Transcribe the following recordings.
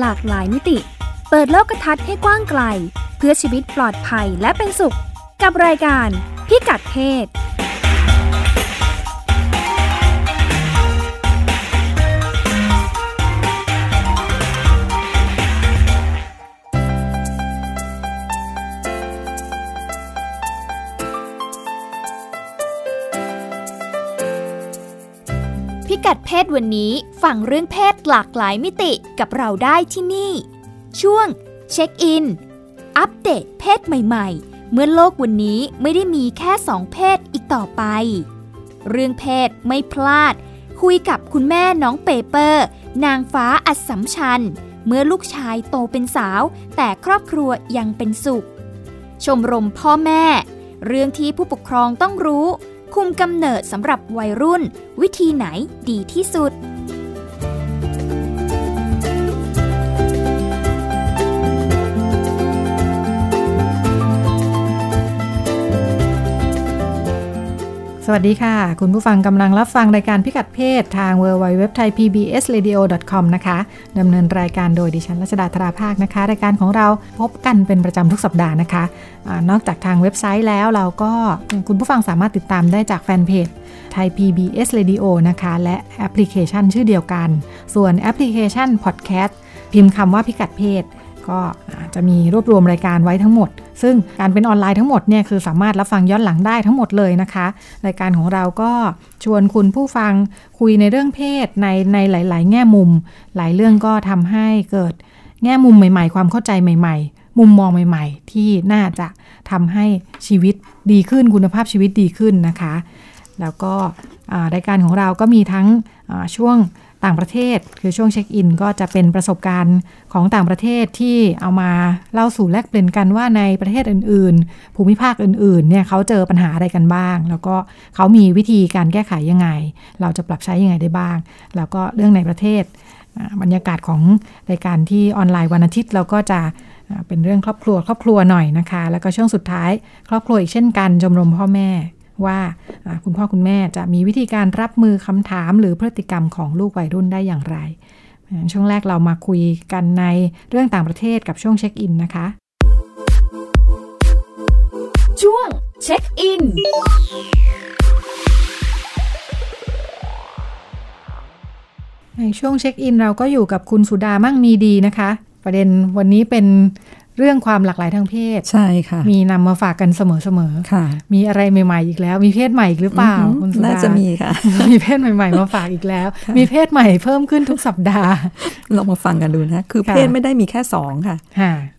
หลากหลายมิติ เปิดโลกทัศน์ให้กว้างไกล เพื่อชีวิตปลอดภัยและเป็นสุข กับรายการพิกัดเพศ กัดเพศวันนี้ฟังเรื่องเพศหลากหลายมิติกับเราได้ที่นี่ ช่วง check-in update เพศใหม่ๆ เมื่อโลกวันนี้ไม่ได้มีแค่สองเพศอีกต่อไป เรื่องเพศไม่พลาด คุยกับคุณแม่น้องเปเปอร์ นางฟ้าอัสสัมชัญ เมื่อลูกชายโตเป็นสาว แต่ครอบครัวยังเป็นสุข ชมรมพ่อแม่ เรื่องที่ผู้ปกครองต้องรู้ คุมกำเนิดสำหรับวัยรุ่น วิธีไหนดีที่สุด สวัสดีค่ะ คุณผู้ฟังกำลังรับฟังรายการพิกัดเพศทาง w w w t h a i p b s r a d i o c o m นะคะดำเนินรายการโดยดิฉันรัชดาธราภาคนะคะ รายการของเราพบกันเป็นประจำทุกสัปดาห์นะคะอนอกจากทางเว็บไซต์แล้วเราก็คุณผู้ฟังสามารถติดตามได้จากแฟนเพจไทย PBS Radio นะคะ และแอปพลิเคชันชื่อเดียวกัน ส่วนแอปพลิเคชัน Podcast พิมพ์คำว่าพิกัดเพศ ก็จะมีรวบรวมรายการไว้ทั้งหมด ซึ่งการเป็นออนไลน์ทั้งหมดเนี่ยคือสามารถรับฟังย้อนหลังได้ทั้งหมดเลยนะคะ รายการของเราก็ชวนคุณผู้ฟังคุยในเรื่องเพศในในหลาย ๆ แง่มุม หลายเรื่องก็ทำให้เกิดแง่มุมใหม่ ๆ ความเข้าใจใหม่ ๆมุมมองใหม่ ๆ ที่น่าจะทำให้ชีวิตดีขึ้นคุณภาพชีวิตดีขึ้นนะคะ แล้วก็รายการของเราก็มีทั้งช่วง ต่างประเทศ คือช่วงเช็คอินก็จะเป็นประสบการณ์ของต่างประเทศที่เอามาเล่าสู่แลกเปลี่ยนกันว่าในประเทศอื่น ๆ ภูมิภาคอื่น ๆ เนี่ยเขาเจอปัญหาอะไรกันบ้าง แล้วก็เขามีวิธีการแก้ไขยังไง เราจะปรับใช้ยังไงได้บ้าง แล้วก็เรื่องในประเทศบรรยากาศของรายการที่ออนไลน์วันอาทิตย์เราก็จะเป็นเรื่องครอบครัวครอบครัวหน่อยนะคะ แล้วก็ช่วงสุดท้าย ครอบครัวอีกเช่นกันชมรมพ่อแม่ ว่าคุณพ่อคุณแม่จะมีวิธีการรับมือคำถามหรือพฤติกรรมของลูกวัยรุ่นได้อย่างไร ช่วงแรกเรามาคุยกันในเรื่องต่างประเทศกับช่วงเช็คอินนะคะ ช่วงเช็คอินในช่วงเช็คอินเราก็อยู่กับคุณสุดามั่งมีดีนะคะ ประเด็นวันนี้เป็น เรื่องความหลากหลายทางเพศ ใช่ค่ะ มีนำมาฝากกันเสมอๆค่ะ มีอะไรใหม่ๆอีกแล้ว มีเพศใหม่อีกหรือเปล่าคุณสุดาน่าจะมีค่ะ มีเพศใหม่ๆมาฝากอีกแล้ว มีเพศใหม่เพิ่มขึ้นทุกสัปดาห์ลองมาฟังกันดูนะ คือเพศไม่ได้มีแค่สองค่ะ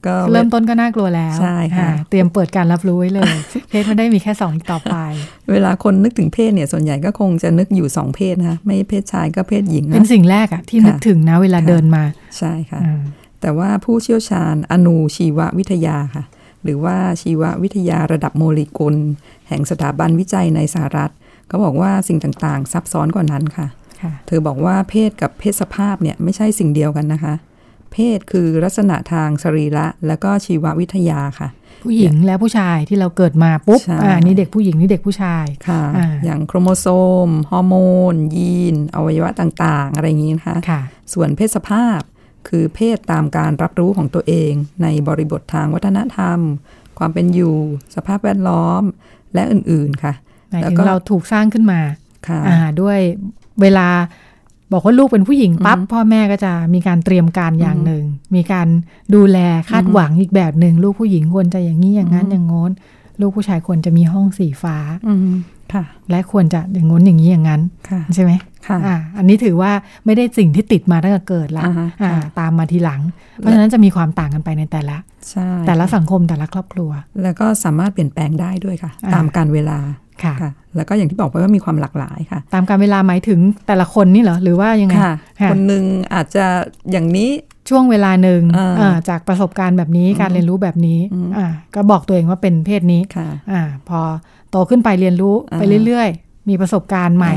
ก็เริ่มต้นก็น่ากลัวแล้วใช่ค่ะ เตรียมเปิดการรับรู้ไว้เลย เพศไม่ได้มีแค่สองต่อไป เวลาคนนึกถึงเพศเนี่ยส่วนใหญ่ก็คงจะนึกอยู่สองเพศนะไม่เพศชายก็เพศหญิง เป็นสิ่งแรกอะที่นึกถึงนะเวลาเดินมาใช่ค่ะ แต่ว่าผู้เชี่ยวชาญอนูชีววิทยาค่ะ หรือว่าชีววิทยาระดับโมเลกุล แห่งสถาบันวิจัยในสหรัฐก็บอกว่าสิ่งต่างๆ ซับซ้อนกว่านั้นค่ะ เธอบอกว่าเพศกับเพศสภาพเนี่ยไม่ใช่สิ่งเดียวกันนะคะ เพศคือลักษณะทางสรีระแล้วก็ชีววิทยาค่ะ ผู้หญิงและผู้ชายที่เราเกิดมาปุ๊บอ่านี่เด็กผู้หญิงนี่เด็กผู้ชายค่ะออย่างโครโมโซมฮอร์โมนยีน อวัยวะต่างๆ อะไรอย่างนี้นะคะคะส่วนเพศสภาพ คือเพศตามการรับรู้ของตัวเองในบริบททางวัฒนธรรม ความเป็นอยู่ สภาพแวดล้อมและอื่นๆค่ะหมายถึงเราถูกสร้างขึ้นมาค่ะด้วยเวลาบอกว่าลูกเป็นผู้หญิงปั๊บพ่อแม่ก็จะมีการเตรียมการอย่างหนึ่ง มีการดูแลคาดหวังอีกแบบหนึ่งลูกผู้หญิงควรจะอย่างนี้อย่างนั้นอย่างงน้น ลูกผู้ชายควรจะมีห้องสีฟ้าค่ะ และควรจะอย่างงน้นอย่างนี้อย่างนั้นใช่ไหมค่ะอ่าอันนี้ถือว่าไม่ได้สิ่งที่ติดมาตั้งแต่เกิดละอ่าตามมาทีหลัง เพราะฉะนั้นจะมีความต่างกันไปในแต่ละใช่แต่ละสังคมแต่ละครอบครัว แล้วก็สามารถเปลี่ยนแปลงได้ด้วยค่ะ ตามการเวลาค่ะ แล้วก็อย่างที่บอกไปว่ามีความหลากหลายค่ะ ตามการเวลาหมายถึงแต่ละคนนี่เหรอหรือว่ายังไงคนหนึ่งอาจจะอย่างนี้ ช่วงเวลาหนึ่งจากประสบการณ์แบบนี้การเรียนรู้แบบนี้ก็บอกตัวเองว่าเป็นเพศนี้พอโตขึ้นไปเรียนรู้ไปเรื่อยๆ มีประสบการณ์ใหม่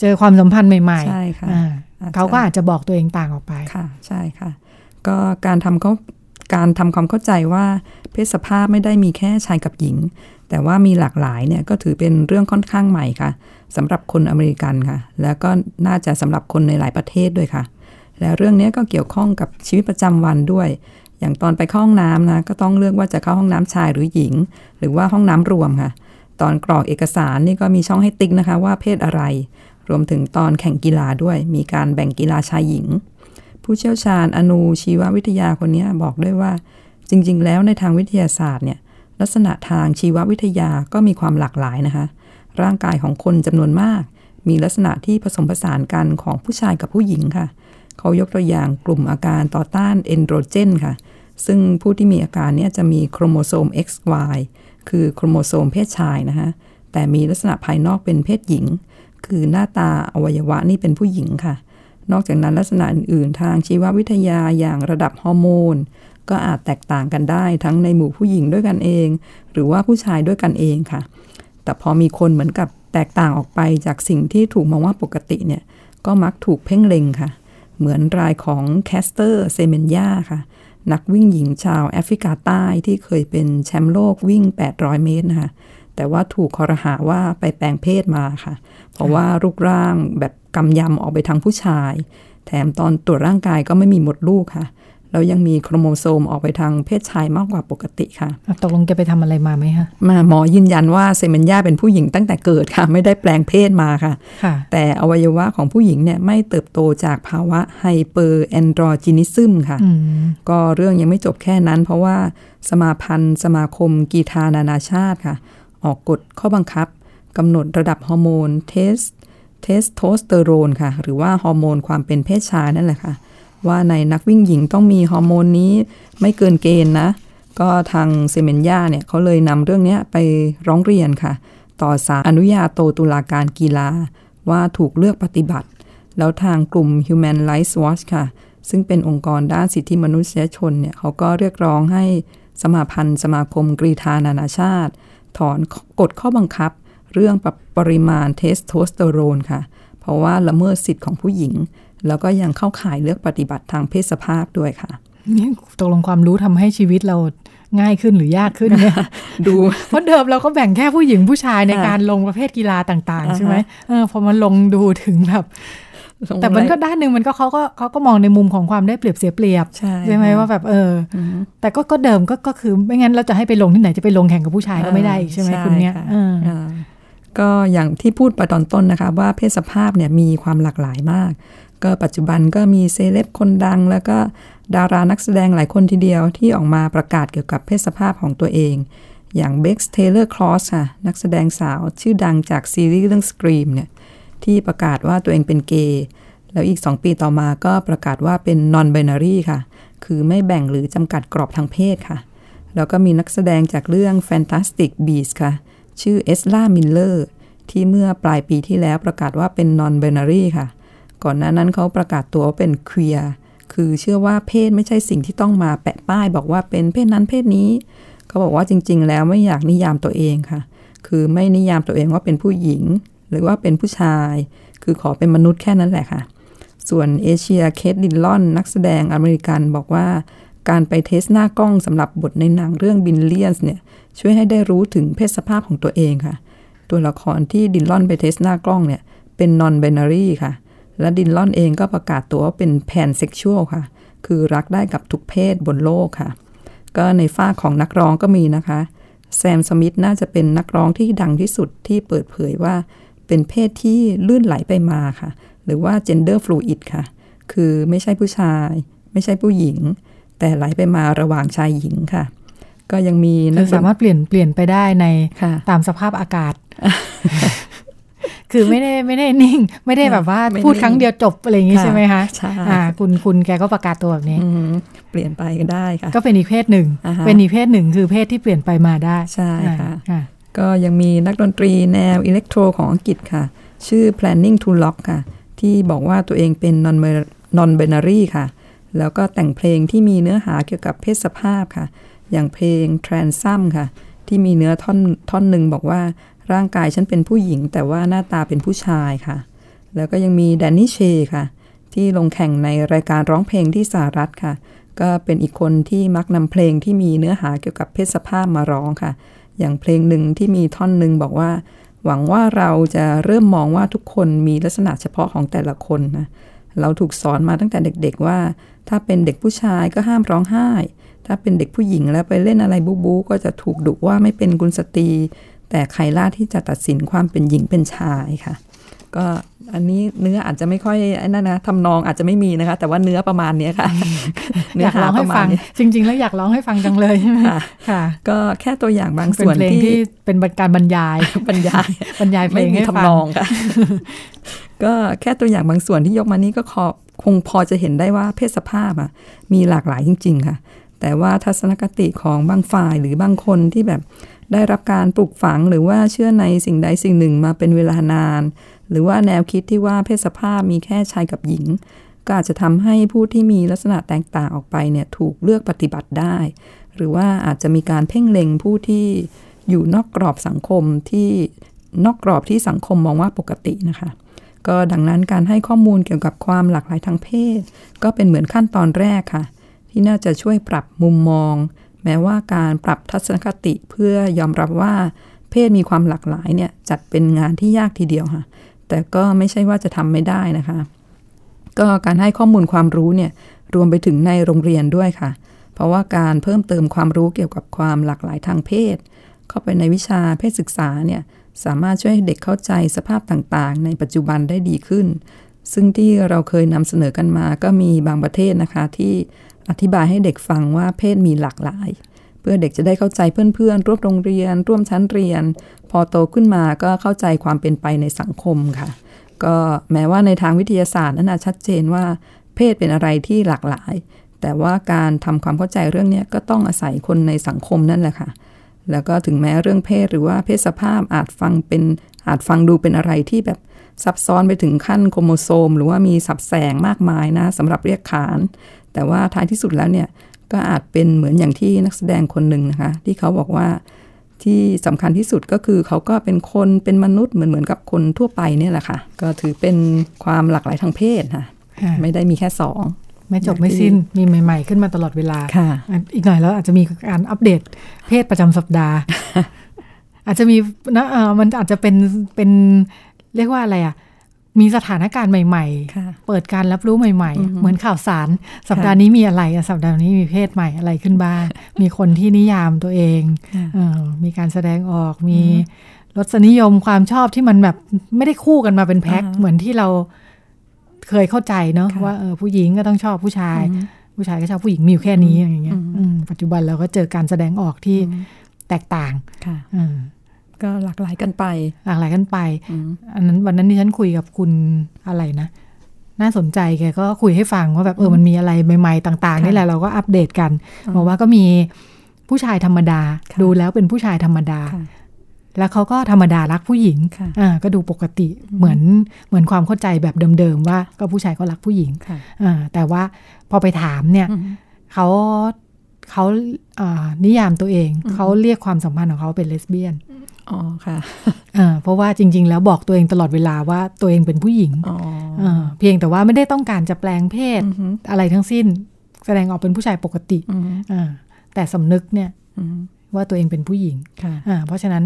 เจอความสัมพันธ์ใหม่ๆใช่ค่ะเขาก็อาจจะบอกตัวเองต่างออกไปค่ะ ใช่ค่ะ ก็การทำเขาการทำความเข้าใจว่าเพศสภาพไม่ได้มีแค่ชายกับหญิง แต่ว่ามีหลากหลายเนี่ยก็ถือเป็นเรื่องค่อนข้างใหม่ค่ะสำหรับคนอเมริกันค่ะ แล้วก็น่าจะสำหรับคนในหลายประเทศด้วยค่ะ และเรื่องนี้ก็เกี่ยวข้องกับชีวิตประจำวันด้วย อย่างตอนไปเข้าห้องน้ำนะก็ต้องเลือกว่าจะเข้าห้องน้ำชายหรือหญิง หรือว่าห้องน้ำรวมค่ะ ตอนกรอกเอกสารนี่ก็มีช่องให้ติ๊กนะคะว่าเพศอะไร รวมถึงตอนแข่งกีฬาด้วย มีการแบ่งกีฬาชายหญิง ผู้เชี่ยวชาญอนูชีววิทยาคนนี้บอกด้วยว่า จริง ๆ แล้วในทางวิทยาศาสตร์เนี่ยลักษณะทางชีววิทยาก็มีความหลากหลายนะคะ ร่างกายของคนจำนวนมาก มีลักษณะที่ผสมผสานกันของผู้ชายกับผู้หญิงค่ะ เขายกตัวอย่างกลุ่มอาการต่อต้านเอนโดรเจนค่ะ ซึ่งผู้ที่มีอาการนี้จะมีโครโมโซม XY คือโครโมโซมเพศชายนะคะแต่มีลักษณะภายนอกเป็นเพศหญิง คือหน้าตาอวัยวะนี่เป็นผู้หญิงค่ะ นอกจากนั้นลักษณะอื่นๆ ทางชีววิทยาอย่างระดับฮอร์โมน ก็อาจแตกต่างกันได้ทั้งในหมู่ผู้หญิงด้วยกันเอง หรือว่าผู้ชายด้วยกันเองค่ะ แต่พอมีคนเหมือนกับแตกต่างออกไปจากสิ่งที่ถูกมองว่าปกติเนี่ย ก็มักถูกเพ่งเล็งค่ะ เหมือนรายของแคสเตอร์เซเมนยาค่ะ นักวิ่งหญิงชาวแอฟริกาใต้ที่เคยเป็นแชมป์โลกวิ่ง 800 เมตรนะคะแต่ว่าถูกคอรหาว่าไปแปลงเพศมาค่ะ เพราะว่ารูปร่างแบบกำยำออกไปทางผู้ชาย แถมตอนตรวจร่างกายก็ไม่มีหมดลูกค่ะ แล้วยังมีโครโมโซมออกไปทางเพศชายมากกว่าปกติค่ะตกลงแกไปทำอะไรมาไหมคะมาหมอยืนยันว่าเซเมนยาเป็นผู้หญิงตั้งแต่เกิดค่ะ ไม่ได้แปลงเพศมาค่ะค่ะแต่อวัยวะของผู้หญิงเนี่ยไม่เติบโตจากภาวะ hyperandrogenism ค่ะอืมก็เรื่องยังไม่จบแค่นั้น เพราะว่าสมาพันธ์ สมาคมกีฬานานาชาติค่ะ ออกกฎข้อบังคับกำหนดระดับฮอร์โมนเทสเทสโทสเตอโรนค่ะ หรือว่าฮอร์โมนความเป็นเพศชายนั่นแหละค่ะ ว่าในนักวิ่งหญิงต้องมีฮอร์โมนนี้ไม่เกินเกณฑ์นะ ก็ทางเซเมนยาเนี่ยเขาเลยนำเรื่องนี้ไปร้องเรียนค่ะ ต่อศาลอนุญาโตตุลาการกีฬา ว่าถูกเลือกปฏิบัติ แล้วทางกลุ่ม Human Rights Watch ค่ะ ซึ่งเป็นองค์กรด้านสิทธิมนุษยชนเนี่ยเขาก็เรียกร้องให้สมาพันธ์ สมาคมกรีฑานานาชาติ ถอนกฎข้อบังคับ เรื่องปร,ปริมาณเทสโทสเตอโรนค่ะ เพราะว่าละเมิดสิทธิ์ของผู้หญิง แล้วก็ยังเข้าข่ายเลือกปฏิบัติทางเพศสภาพด้วยค่ะนี่ตกลงความรู้ทำให้ชีวิตเราง่ายขึ้นหรือยากขึ้นเนี่ยดูเพราะเดิมเราก็แบ่งแค่ผู้หญิงผู้ชายในค่ะการลงประเภทกีฬาต่างอ่าๆฮะใช่ไหมเออพอมาลงดูถึงแบบแต่มันก็ด้านหนึ่งมันก็เขาก็เขาก็มองในมุมของความได้เปรียบเสียเปรียบใช่ไหมค่ะว่าแบบเอออืมแต่ก็ก็เดิมก็ก็คือไม่งั้นเราจะให้ไปลงที่ไหนจะไปลงแข่งกับผู้ชายก็ไม่ได้อีกใช่ไหมคุณเนี้ยะเอออ่า ก็อย่างที่พูดไปตอนต้นนะคะ ว่าเพศสภาพเนี่ยมีความหลากหลายมาก ก็ปัจจุบันก็มีเซเลบคนดัง แล้วก็ดารานักแสดงหลายคนทีเดียวที่ออกมาประกาศเกี่ยวกับเพศสภาพของตัวเอง อย่าง Bex Taylor-Klaus ค่ะนักแสดงสาวชื่อดังจากซีรีส์เรื่อง Scream เนี่ยที่ประกาศว่าตัวเองเป็นเกย์แล้วอีก 2 ปีต่อมาก็ประกาศว่าเป็น non-binary ค่ะ คือไม่แบ่งหรือจำกัดกรอบทางเพศค่ะ แล้วก็มีนักแสดงจากเรื่อง Fantastic Beasts ค่ะ ชื่อ Ezra Miller ที่เมื่อปลายปีที่แล้วประกาศว่าเป็น non-binary ค่ะ ก่อนหน้านั้นเขาประกาศตัวว่าเป็น queer คือเชื่อว่าเพศไม่ใช่สิ่งที่ต้องมาแปะป้าย บอกว่าเป็นเพศนั้นเพศนี้ เขาบอกว่าจริง ๆ แล้วไม่อยากนิยามตัวเองค่ะ คือไม่นิยามตัวเองว่าเป็นผู้หญิง หรือว่าเป็นผู้ชาย คือขอเป็นมนุษย์แค่นั้นแหละค่ะ ส่วน Asia Kate Dillon นักแสดงอเมริกันบอกว่า การไป test หน้ากล้องสำหรับบทในหนังเรื่อง Billions เนี่ยช่วยให้ได้รู้ถึงเพศสภาพของตัวเองค่ะ ตัวละครที่ Dillon ไป test หน้ากล้องเนี่ยเป็น non binary ค่ะ และ Dillon เองก็ประกาศตัวว่าเป็น pansexual ค่ะ คือรักได้กับทุกเพศบนโลกค่ะ ก็ในฝ้าของนักร้องก็มีนะคะแซมสมิธน่าจะเป็นนักร้องที่ดังที่สุดที่เปิดเผยว่าเป็นเพศที่ลื่นไหลไปมาค่ะ หรือว่า gender fluid ค่ะ คือไม่ใช่ผู้ชาย ไม่ใช่ผู้หญิง แต่ไหลไปมาระหว่างชายหญิงค่ะ ก็ยังมีนัคืกอสามารถเปลี่ยนเปลี่ยนไปได้ในค่ะตามสภาพอากาศ คือไม่ได้ไม่ได้นิ่ง ไม่ได้แบบว่าไม่พูดนิ่งครั้งเดียวจบอะไรอย่างงี้ค่ะใช่ไหมคะใช่อ่าคุณคุณแกก็ประกาศตัวแบบนี้อืมเปลี่ยนไปก็ได้ค่ะ ก็เป็นอีกเพศหนึ่งอ่าฮะเป็นอีกเพศหนึ่งคือเพศที่เปลี่ยนไปมาได้ใช่ค่ะอ่าก็ยังมีนักดนตรีแนวอิเล็กโทรของอังกฤษค่ะ ชื่อ planning to lock ค่ะ ที่บอกว่าตัวเองเป็น non non binary ค่ะ แล้วก็แต่งเพลงที่มีเนื้อหาเกี่ยวกับเพศสภาพค่ะ อย่างเพลง transum ค่ะ ที่มีเนื้อท่อนท่อนหนึ่งบอกว่าร่างกายฉันเป็นผู้หญิง แต่ว่าหน้าตาเป็นผู้ชายค่ะ แล้วก็ยังมีแดนนี่เชค่ะ ที่ลงแข่งในรายการร้องเพลงที่สหรัฐค่ะ ก็เป็นอีกคนที่มักนำเพลงที่มีเนื้อหาเกี่ยวกับเพศสภาพมาร้องค่ะ อย่างเพลงหนึ่งที่มีท่อนหนึ่งบอกว่า หวังว่าเราจะเริ่มมองว่าทุกคนมีลักษณะเฉพาะของแต่ละคนนะเราถูกสอนมาตั้งแต่เด็กๆว่า ถ้าเป็นเด็กผู้ชายก็ห้ามร้องไห้ ถ้าเป็นเด็กผู้หญิงแล้วไปเล่นอะไรบูบูก็จะถูกดุว่าไม่เป็นกุลสตรี แต่ใครล่าที่จะตัดสินความเป็นหญิงเป็นชายค่ะ ก็ อันนี้เนื้ออาจจะไม่ค่อยไอ้นั่นนะทำนองอาจจะไม่มีนะคะ แต่ว่าเนื้อประมาณเนี้ยค่ะอยากร้องให้ฟังจริง ๆ แล้วอยากร้องให้ฟังจังเลยใช่ไหมค่ะค่ะก็แค่ตัวอย่างบางเป็นส่วนเพลงที่ที่เป็นการบรรยายบรรยายบรรยายเพลไม่งมีให้ฟังทำนองค่ะก็แค่ตัวอย่างบางส่วนที่ยกมานี้ก็ขอคงพอจะเห็นได้ว่าเพศสภาพอะมีหลากหลายจริง ๆ ค่ะ แต่ว่าทัศนคติของบางฝ่ายหรือบางคนที่แบบได้รับการปลูกฝังหรือว่าเชื่อในสิ่งใดสิ่งหนึ่งมาเป็นเวลานาน หรือว่าแนวคิดที่ว่าเพศสภาพมีแค่ชายกับหญิง ก็อาจจะทำให้ผู้ที่มีลักษณะแตกต่างออกไปเนี่ยถูกเลือกปฏิบัติได้ หรือว่าอาจจะมีการเพ่งเล็งผู้ที่อยู่นอกกรอบสังคมที่นอกกรอบที่สังคมมองว่าปกตินะคะ ก็ดังนั้นการให้ข้อมูลเกี่ยวกับความหลากหลายทางเพศ ก็เป็นเหมือนขั้นตอนแรกค่ะ ที่น่าจะช่วยปรับมุมมอง แม้ว่าการปรับทัศนคติเพื่อยอมรับว่าเพศมีความหลากหลายเนี่ยจัดเป็นงานที่ยากทีเดียวค่ะ แต่ก็ไม่ใช่ว่าจะทำไม่ได้นะคะ ก็การให้ข้อมูลความรู้เนี่ยรวมไปถึงในโรงเรียนด้วยค่ะ เพราะว่าการเพิ่มเติมความรู้เกี่ยวกับความหลากหลายทางเพศ เข้าไปในวิชาเพศศึกษาเนี่ยสามารถช่วยให้เด็กเข้าใจสภาพต่างๆ ในปัจจุบันได้ดีขึ้น ซึ่งที่เราเคยนำเสนอกันมาก็มีบางประเทศนะคะที่อธิบายให้เด็กฟังว่าเพศมีหลากหลาย พื่อเด็กจะได้เข้าใจเพื่อนๆ ร่วมโรงเรียน ร่วมชั้นเรียน พอโตขึ้นมาก็เข้าใจความเป็นไปในสังคมค่ะ ก็แม้ว่าในทางวิทยาศาสตร์นั้นชัดเจนว่า เพศเป็นอะไรที่หลากหลาย แต่ว่าการทำความเข้าใจเรื่องนี้ก็ต้องอาศัยคนในสังคมนั่นแหละค่ะ แล้วก็ถึงแม้เรื่องเพศหรือว่าเพศสภาพอาจฟังเป็นอาจฟังดูเป็นอะไรที่แบบซับซ้อนไปถึงขั้นโครโมโซม หรือว่ามีสับแสงมากมายนะสำหรับเรียกขาน แต่ว่าท้ายที่สุดแล้วเนี่ย ก็อาจเป็นเหมือนอย่างที่นักแสดงคนหนึ่งนะคะ ที่เขาบอกว่าที่สำคัญที่สุดก็คือเขาก็เป็นคนเป็นมนุษย์เหมือนเหมือนกับคนทั่วไปเนี่ยแหละค่ะ ก็ถือเป็นความหลากหลายทางเพศค่ะค่ะไม่ได้มีแค่สองไม่จบไม่สิ้นมีใหม่ ๆ ขึ้นมาตลอดเวลาค่ะอะอีกหน่อยแล้วอาจจะมีการอัปเดตเพศประจำสัปดาห์ อาจจะมีนะเออมันอาจจะเป็นเป็นเรียกว่าอะไรอะ มีสถานการณ์ใหม่ค่ะๆเปิดการรับรู้ใหม่อือฮึๆเหมือนข่าวสาร สัปดาห์นี้มีอะไรอะสัปดาห์นี้มีเพศใหม่อะไรขึ้นบ้าง มีคนที่นิยามตัวเองค่ะเออมีการแสดงออก มีรสนิยมความชอบที่มันแบบไม่ได้คู่กันมาเป็นแพ็คอ่าฮะเหมือนที่เราเคยเข้าใจเนาะค่ะว่าเออผู้หญิงก็ต้องชอบผู้ชายอืมผู้ชายก็ชอบผู้หญิงมีอยู่แค่นี้อย่างเงี้ยอืมอืมปัจจุบันเราก็เจอการแสดงออกที่แตกต่างค่ะอืม ก็หลากหลายกันไป หลากหลายกันไปอืมอันนั้นวันนั้นที่ฉันคุยกับคุณอะไรนะ น่าสนใจแกก็คุยให้ฟังว่าแบบเออมันมีอะไรใหม่ๆต่างๆค่ะนี่แหละเราก็อัปเดตกันอืมบอกว่าก็มีผู้ชายธรรมดาค่ะดูแล้วเป็นผู้ชายธรรมดาค่ะแล้วเขาก็ธรรมดารักผู้หญิงค่ะอ่าก็ดูปกติเหมือนเหมือนความเข้าใจแบบเดิมๆว่า ก็ผู้ชายก็รักผู้หญิงค่ะอ่าแต่ว่าพอไปถามเนี่ยอืมเขาเขาอ่านิยามตัวเองอืมเขาเรียกความสัมพันธ์ของเขาเป็นเลสเบี้ยน อ๋อค่ะอ่าเพราะว่าจริง ๆ แล้วบอกตัวเองตลอดเวลาว่าตัวเองเป็นผู้หญิงอ๋ออ่าเพียงแต่ว่าไม่ได้ต้องการจะแปลงเพศอืมอะไรทั้งสิ้น แสดงออกเป็นผู้ชายปกติอืมอ่าแต่สำนึกเนี่ยอืมว่าตัวเองเป็นผู้หญิงค่ะอ่าเพราะฉะนั้น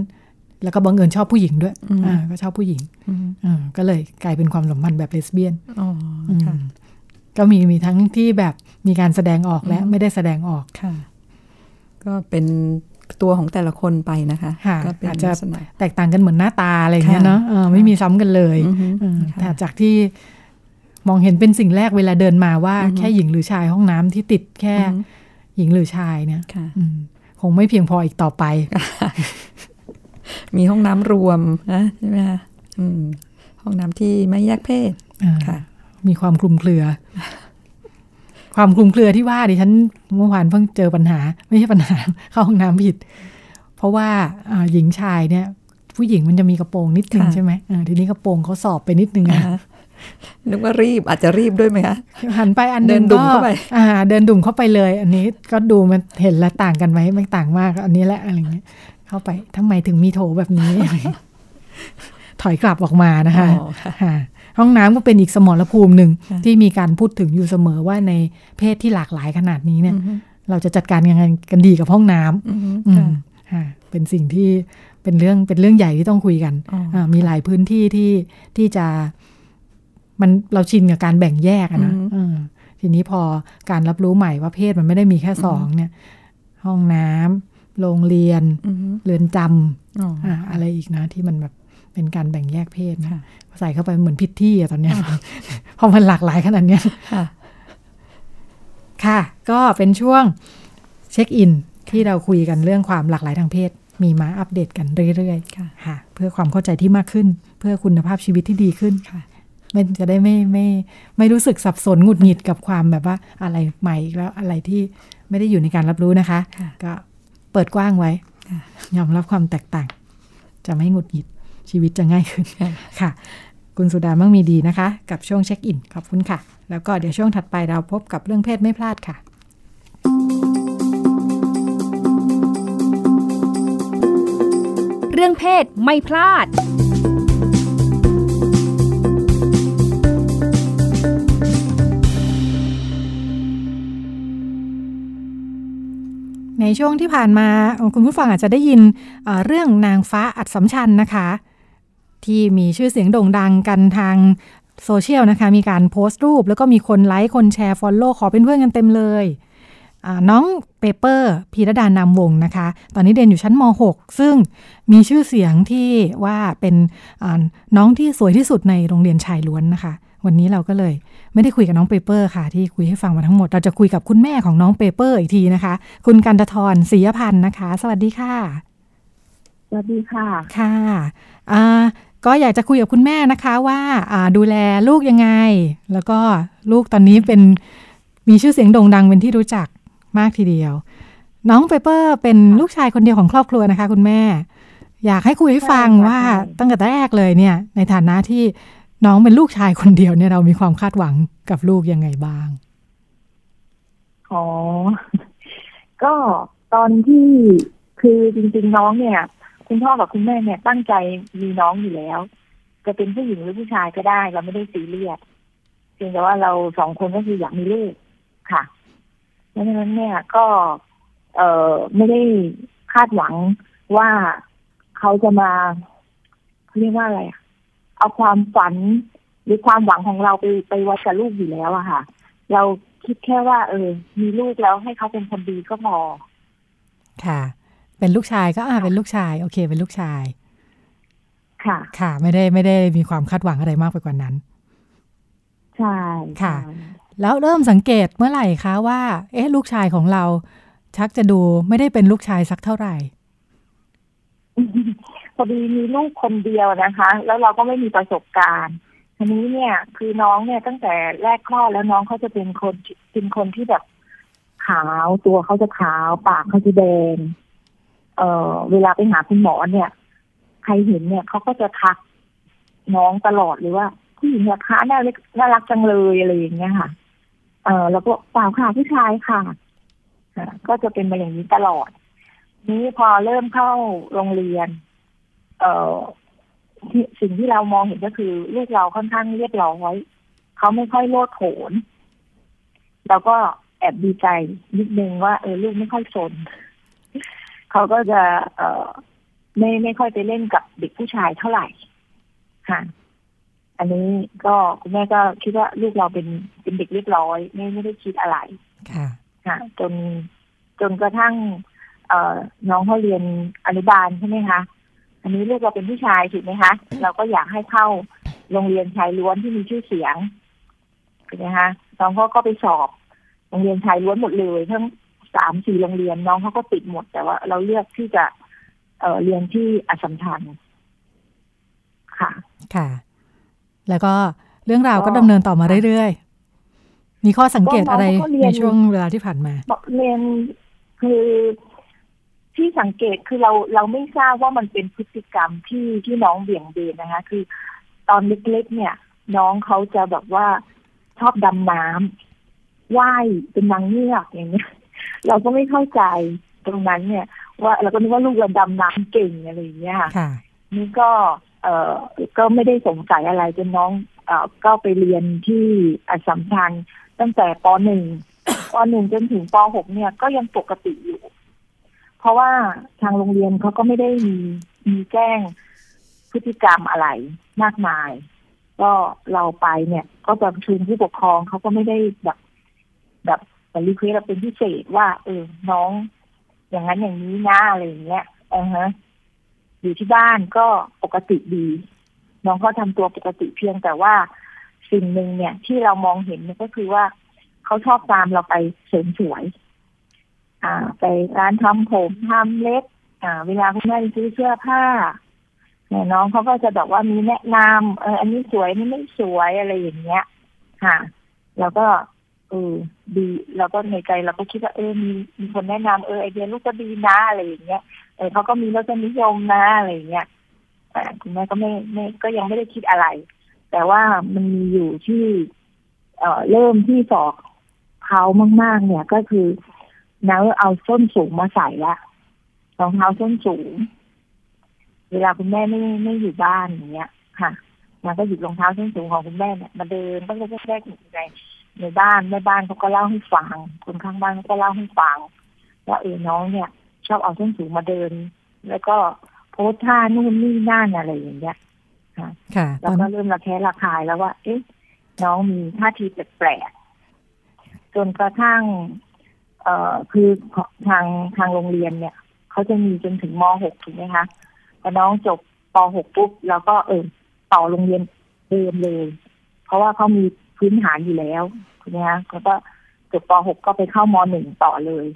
แล้วก็บังเอิญชอบผู้หญิงด้วยอืมอ่าก็ชอบผู้หญิงอืมอ่าก็เลยกลายเป็นความสัมพันธ์แบบเลสเบี้ยนอ๋ออืมค่ะก็มีมีทั้งที่แบบมีการแสดงออกและอืมไม่ได้แสดงออกค่ะก็เป็น ตัวของแต่ละคนไปนะคะค่ะก็เป็นอาจจะลักษณะแตกต่างกันเหมือนหน้าตาอะไรอย่างเงี้ยค่ะเนาะเออไม่มีซ้ำกันเลยอือฮึอืมค่ะแต่จากที่มองเห็นเป็นสิ่งแรกเวลาเดินมาว่าอือฮึแค่หญิงหรือชายห้องน้ำที่ติดแค่อืมหญิงหรือชายเนี่ยค่ะอืมคงไม่เพียงพออีกต่อไป มีห้องน้ำรวมนะใช่ไหมคะอืมห้องน้ำที่ไม่แยกเพศอ่าค่ะ มีความคลุมเครือ ความคลุมเครือที่ว่าดิฉันเมื่อวานเพิ่งเจอปัญหา ไม่ใช่ปัญหาเข้าห้องน้ำผิด เพราะว่าอ่าหญิงชายเนี่ย ผู้หญิงมันจะมีกระโปรงนิดนึงค่ะใช่ไหมอ่าทีนี้กระโปรงเขาสอบไปนิดนึงอ่าอะฮะนึกว่ารีบอาจจะรีบด้วยไหมคะหันไปอันหเดินึงนดุ่ก็มเข้าไปอ่า เดินดุ่มเข้าไปเลย อันนี้ก็ดูมันเห็นแล้วต่างกันไหมไม่ต่างมาก อันนี้แหละอะไรเงี้ยเข้าไปทำไมถึงมีโถแบบนี้ ถอยกลับออกมานะคะอ๋อค่ะค่ะ ห้องน้ำก็เป็นอีกสมรภูมิหนึ่งค่ะที่มีการพูดถึงอยู่เสมอว่าในเพศที่หลากหลายขนาดนี้เนี่ยอือฮึเราจะจัดการยังไงกันดีกับห้องน้ำอือฮึอืค่ะมค่ะเป็นสิ่งที่เป็นเรื่องเป็นเรื่องใหญ่ที่ต้องคุยกันอ๋ออ่ามีหลายพื้นที่ที่ที่จะมันเราชินกับการแบ่งแยกอะนะอืมเออทีนี้พอการรับรู้ใหม่ว่าเพศมันไม่ได้มีแค่สองเนี่ย ห้องน้ำโรงเรียนอืมเรือนจอ๋อำอะอะไรอีกนะ ที่มันแบบ เป็นการแบ่งแยกเพศนะค่ะใส่เข้าไปเหมือนผิดที่อะตอนเนี้ยเพราะมันหลากหลายขนาดเนี้ยค่ะค่ะ ก็เป็นช่วงเช็คอินที่เราคุยกันเรื่องความหลากหลายทางเพศ มีมาอัปเดตกันเรื่อยค่ะๆค่ะ เพื่อความเข้าใจที่มากขึ้น เพื่อคุณภาพชีวิตที่ดีขึ้นค่ะไม่จะได้ไม่ไม่ไม่รู้สึกสับสนหงุดหงิดกับความแบบว่าอะไรใหม่อีกแล้วอะไรที่ไม่ได้อยู่ในการรับรู้นะคะค่ะก็เปิดกว้างไว้ค่ะยอมรับความแตกต่าง จะไม่หงุดหงิด ชีวิตจะง่ายขึ้นค่ะค่ะ คุณสุดามั่งมีดีนะคะ กับช่วงเช็คอิน ขอบคุณค่ะ แล้วก็เดี๋ยวช่วงถัดไปเราพบกับเรื่องเพศไม่พลาดค่ะ เรื่องเพศไม่พลาดในช่วงที่ผ่านมาคุณผู้ฟังอาจจะได้ยินเอ่อเรื่องนางฟ้าอัสสัมชัญนะคะ ที่มีชื่อเสียงโด่งดังกันทางโซเชียลนะคะ มีการโพสต์รูป แล้วก็มีคนไลค์ คนแชร์ follow ขอเป็นเพื่อนกันเต็มเลยอ่าน้องเปเปอร์พีระดานามวงศ์นะคะ ตอนนี้เรียนอยู่ชั้นม .6 ซึ่งมีชื่อเสียงที่ว่าเป็นอ่าน้องที่สวยที่สุดในโรงเรียนชายล้วนนะคะ วันนี้เราก็เลยไม่ได้คุยกับน้องเปเปอร์ค่ะ ที่คุยให้ฟังมาทั้งหมด เราจะคุยกับคุณแม่ของน้องเปเปอร์อีกทีนะคะ คุณกันตทรศรียพันธ์นะคะ สวัสดีค่ะ สวัสดีค่ะ ค่ะอ่า ก็อยากจะคุยกับคุณแม่นะคะว่าาดูแลลูกยังไง แล้วก็ลูกตอนนี้เป็นมีชื่อเสียงโด่งดังเป็นที่รู้จักมากทีเดียว น้องเปเปอร์เป็นลูกชายคนเดียวของครอบครัวนะคะ คุณแม่ อยากให้คุยให้ฟังว่าตั้งแต่แรกเลยเนี่ย ในฐานะที่น้องเป็นลูกชายคนเดียวเนี่ยเรามีความคาดหวังกับลูกยังไงบ้างอ๋อก็ตอนที่คือจริงๆน้องเนี่ย คุณพ่อกับคุณแม่เนี่ยตั้งใจมีน้องอยู่แล้ว จะเป็นผู้หญิงหรือผู้ชายก็ได้ เราไม่ได้ซีเรียสเพียงแต่ว่าเราสองคนก็คืออยากมีลูกค่ะดังนั้นเนี่ยก็ เออไม่ได้คาดหวังว่าเขาจะมาเขาเรียกว่าอะไรเอาความฝันหรือความหวังของเราไปไปวัดกับลูกอยู่แล้วอะค่ะ เราคิดแค่ว่า เออ มีลูกแล้วให้เขาเป็นคนดีก็พอค่ะ เป็นลูกชายก็อ่าเป็นลูกชาย โอเค เป็นลูกชาย ค่ะ ค่ะ ไม่ได้ไม่ได้มีความคาดหวังอะไรมากไปกว่านั้น ใช่ ค่ะใช่แล้วเริ่มสังเกตเมื่อไหร่คะว่า เอ๊ะ ลูกชายของเรา ชักจะดูไม่ได้เป็นลูกชายสักเท่าไหร่พอดีมีลูกคนเดียวนะคะ แล้วเราก็ไม่มีประสบการณ์ทีนี้เนี่ยคือน้องเนี่ยตั้งแต่แรกคลอดแล้วน้องเขาจะเป็นคนเป็นคนที่แบบขาวตัวเขาจะขาว ปากเขาจะแดง เอ่อเวลาไปหาคุณหมอเนี่ย ใครเห็นเนี่ยเขาก็จะทักน้องตลอดเลยว่าผู้หญิงราคาน่าเล็กน่ารักจังเลยอะไรอย่างเงี้ยค่ะ เออแล้วก็เปล่าค่ะผู้ชายค่ะก็จะเป็นมาอย่างนี้ตลอด นี้พอเริ่มเข้าโรงเรียน เอ่อที่สิ่งที่เรามองเห็นก็คือลูกเราค่อนข้างเรียบร้อยเขาไม่ค่อยโลดโผนเราก็แอบดีใจนิดนึงว่าเออลูกไม่ค่อยสน เขาก็จะเอ่อไม่ไม่ค่อยไปเล่นกับเด็กผู้ชายเท่าไหร่ค่ะ อันนี้ก็คุณแม่ก็คิดว่าลูกเราเป็นเป็นเด็กเรียบร้อย ไม่ไม่ได้คิดอะไรค่ะค่ะ จนจนกระทั่ง เอ่อน้องเขาเรียนอนุบาลใช่ไหมคะอันนี้ลูกเราเป็นผู้ชายถูกไหมคะเราก็อยากให้เข้าโรงเรียนชายล้วนที่มีชื่อเสียงถูกไหมคะน้องเขาก็ไปสอบโรงเรียนชายล้วนหมดเลยทั้ง สามสี่โรงเรียนน้องเขาก็ติดหมด แต่ว่าเราเลือกที่จะเอ่อเรียนที่อัสสัมชัญค่ะ ค่ะ แล้วก็เรื่องราวก็ก็ดำเนินต่อมาเรื่อยๆ มีข้อสังเกตอะไรก็น้องเขาก็เรียนในช่วงเวลาที่ผ่านมาบอกเรียนคือที่สังเกตคือเราเราไม่ทราบว่ามันเป็นพฤติกรรมที่ที่น้องเบี่ยงเบนนะคะ คือตอนเล็กๆเนี่ย น้องเขาจะแบบว่าชอบดำน้ำว่ายเป็นนางเงือกอย่างเงี้ย เราก็ไม่เข้าใจตรงนั้นเนี่ย ว่าเราก็นึกว่าลูกเราดำน้ำเก่งอะไรอย่างเงี้ยค่ะค่ะนี่ก็เอ่อก็ไม่ได้สงสัยอะไรจนน้องเอ่อก็ไปเรียนที่อัสสัมชัญตั้งแต่ปหนึ่งปหนึ่งจนถึงปหกเนี่ยก็ยังปกติอยู่ เพราะว่าทางโรงเรียนเขาก็ไม่ได้มีมีแจ้งพฤติกรรมอะไรมากมาย ก็เราไปเนี่ย ก็จะประชุมผู้ปกครองเขาก็ไม่ได้แบบแบบ แต่รีเควสเราเป็นพิเศษว่า เออน้อง อย่างนั้นอย่างนี้นะอะไรอย่างเงี้ยเออฮะอยู่ที่บ้านก็ปกติดี น้องก็ทำตัวปกติเพียงแต่ว่าสิ่งหนึ่งเนี่ย ที่เรามองเห็นก็คือว่าเขาชอบตามเราไปเสริมสวย อ่า ไปร้านทำผมทำเล็บ อ่า เวลาคุณแม่ไปซื้อเสื้อผ้าเนี่ยน้องเขาก็จะแบบว่ามีแนะนำเอออันนี้สวยนี่ไม่สวยอะไรอย่างเงี้ย ค่ะ แล้วก็ เออดีเราก็ในใจเราก็คิดว่าเออมีมีคนแนะนำเออไอเดียลูกก็ดีนะอะไรอย่างเงี้ยเออเขาก็มีรสนิยมนะอะไรอย่างเงี้ยแต่คุณแม่ก็ไม่ไม่ก็ยังไม่ได้คิดอะไร แต่ว่ามันมีอยู่ที่เอ่อเริ่มที่สอกเขามาก ๆ เนี่ยก็คือน้าเอาส้นสูงมาใส่ละรองเท้าส้นสูง เวลาคุณแม่ไม่ไม่อยู่บ้านอย่างเงี้ย ค่ะนาก็หยิบรองเท้าส้นสูงของคุณแม่เนี่ยมาเดินตั้งแต่แรกๆอยู่ใน ในบ้านแม่บ้านเขาก็เล่าให้ฟังคนข้างบ้านเขาก็เล่าให้ฟังว่าเออน้องเนี่ย ชอบเอาส้นสูงมาเดิน แล้วก็โพสท่านู่นนี่นั่นอะไรอย่างเงี้ยค่ะค่ะตแล้อวนก็เริ่มระแคะระคายแล้วว่า เอ๊ะ น้องมีท่าทีแปลกๆจนกระทั่ง เอ่อคือทางทางโรงเรียนเนี่ยเขาจะมีจนถึงม .6 ถูกไหมคะพอน้องจบป .6 ปุ๊บแล้วก็เออต่อโรงเรียนเดิมเลย เพราะว่าเขามี พื้นฐานอยู่แล้วถูกไหมคะเขาก็จบป .6 ก็ไปเข้าม .1 ต่อเลย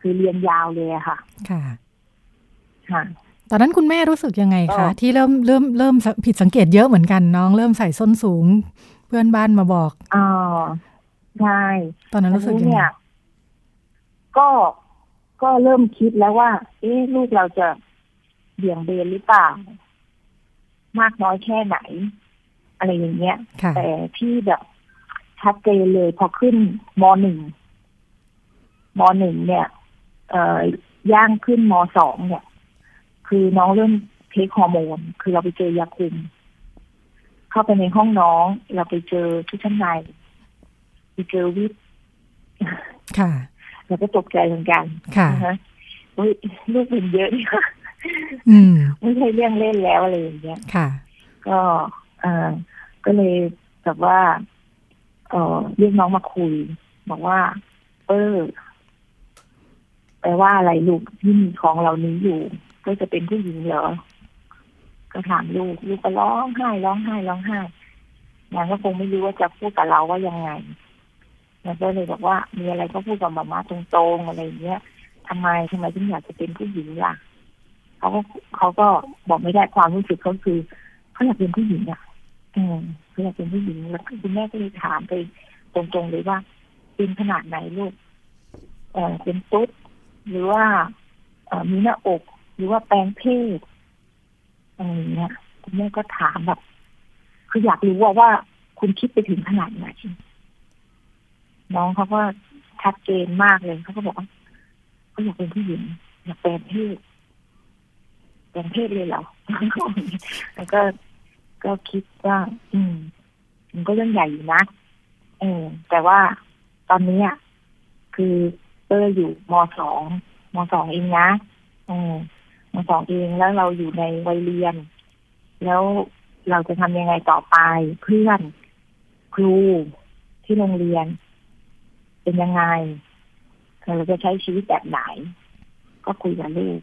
คือเรียนยาวเลยอะค่ะ ค่ะ ค่ะ ตอนนั้นคุณแม่รู้สึกยังไงก็คะ ที่เริ่มเริ่มเริ่มผิดสังเกตเยอะเหมือนกันน้อง เริ่มใส่ส้นสูง เพื่อนบ้านมาบอกอ่าใช่ตอนนั้นรู้สึกยังไงเนี่ยก็ก็เริ่มคิดแล้วว่า เอ๊ะลูกเราจะเบี่ยงเบนหรือเปล่า มากน้อยแค่ไหน อะไรอย่างเงี้ยค่ะแต่ที่แบบ ชัดเจนเลย พอขึ้นมหนึ่งมหนึ่งเนี่ย เอ่ย่างขึ้นมสองเนี่ย คือน้องเริ่มเทคฮอร์โมน คือเราไปเจอยาคุม เข้าไปในห้องน้อง เราไปเจอชุดชั้นในไปเจอวิทย์ค่ะเราก็ตกใจเหมือนกันค่ะนะฮะอุ๊ยลูกเป็นเยอะนี่ค่ะอืมไม่ใช่เรื่องเล่นแล้วอะไรอย่างเงี้ยค่ะ ก็เออก็เลยแบบว่า เออเรียกน้องมาคุย บอกว่า เออแปลว่าอะไรลูกที่มีของเหล่านี้อยู่ ก็จะเป็นผู้หญิงเหรอก็ถามลูกลูกก็ร้องไห้ร้องไห้ร้องไห้นางก็คงไม่รู้ว่าจะพูดกับเราว่ายังไงนางก็เลยบอกว่ามีอะไรก็พูดกับมาม่าตรงๆอะไรอย่างเงี้ยทำไมทำไมถึงอยากจะเป็นผู้หญิงล่ะเขาก็เขาก็บอกไม่ได้ความรู้สึกเขาคือเขาอยากเป็นผู้หญิงอะ ออเขาอยากเป็นผู้หญิงแล้วคุณแม่ก็เลยถามไปตรงๆเลยว่าเป็นขนาดไหนลูกเออเป็นตุ๊ดหรือว่าเออมีหน้าอก หรือว่าแปลงเพศอะไรอย่างเงี้ยคุณแม่ก็ถามแบบ คืออยากรู้ว่าว่าคุณคิดไปถึงขนาดไหนน้องเขาก็ชัดเจนมากเลยเขาก็บอกว่าเขาอยากเป็นผู้หญิงอยากแปลงเพศแปลงเพศเลยเหรอแล้วก็ ก็คิดว่า อืม มันก็เรื่องใหญ่อยู่นะเออแต่ว่าตอนนี้อะคือเตอร์อยู่มสองมสองเองนะเออมสองเองแล้วเราอยู่ในวัยเรียน แล้วเราจะทำยังไงต่อไปเพื่อนครูที่โรงเรียน เป็นยังไงเราจะใช้ชีวิตแบบไหน ก็คุยกับลูก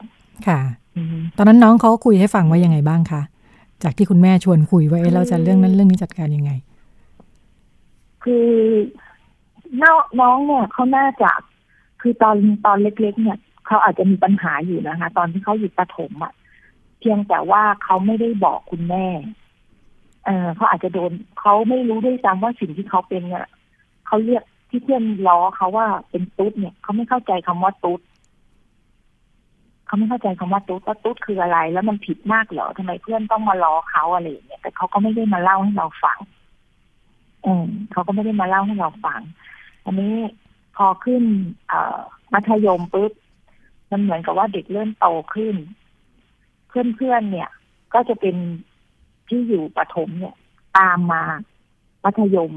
ค่ะอืมตอนนั้นน้องเขาคุยให้ฟังว่ายังไงบ้างคะ จากที่คุณแม่ชวนคุยว่าเอ๊ะเราจะเรื่องนั้นเรื่องนี้จัดการยังไง คือน้องน้องเนี่ยเขาน่าจะคือตอนตอนเล็ก ๆ เนี่ยเขาอาจจะมีปัญหาอยู่นะคะ ตอนที่เขาอยู่ประถมอะ่ะ เพียงแต่ว่าเขาไม่ได้บอกคุณแม่ เออเขาอาจจะโดนเขาไม่รู้ด้วยซ้ำว่าสิ่งที่เขาเป็นเนี่ยเขาเรียกที่เพื่อนล้อเขาว่าเป็นตุ๊ดเนี่ยเขาไม่เข้าใจคำว่าตุ๊ด เขาไม่เข้าใจคำว่าตุ๊ดว่าตุ๊ดคืออะไร แล้วมันผิดมากเหรอทำไมเพื่อนต้องมาล้อเขาอะไรอย่างเงี้ยแต่เขาก็ไม่ได้มาเล่าให้เราฟังอืมเขาก็ไม่ได้มาเล่าให้เราฟังอันนี้พอขึ้น เอ่อมัธยมปุ๊บมันเหมือนกับว่าเด็กเริ่มโตขึ้น เพื่อนๆเนี่ย ก็จะเป็นที่อยู่ประถมเนี่ย ตามมามัธยม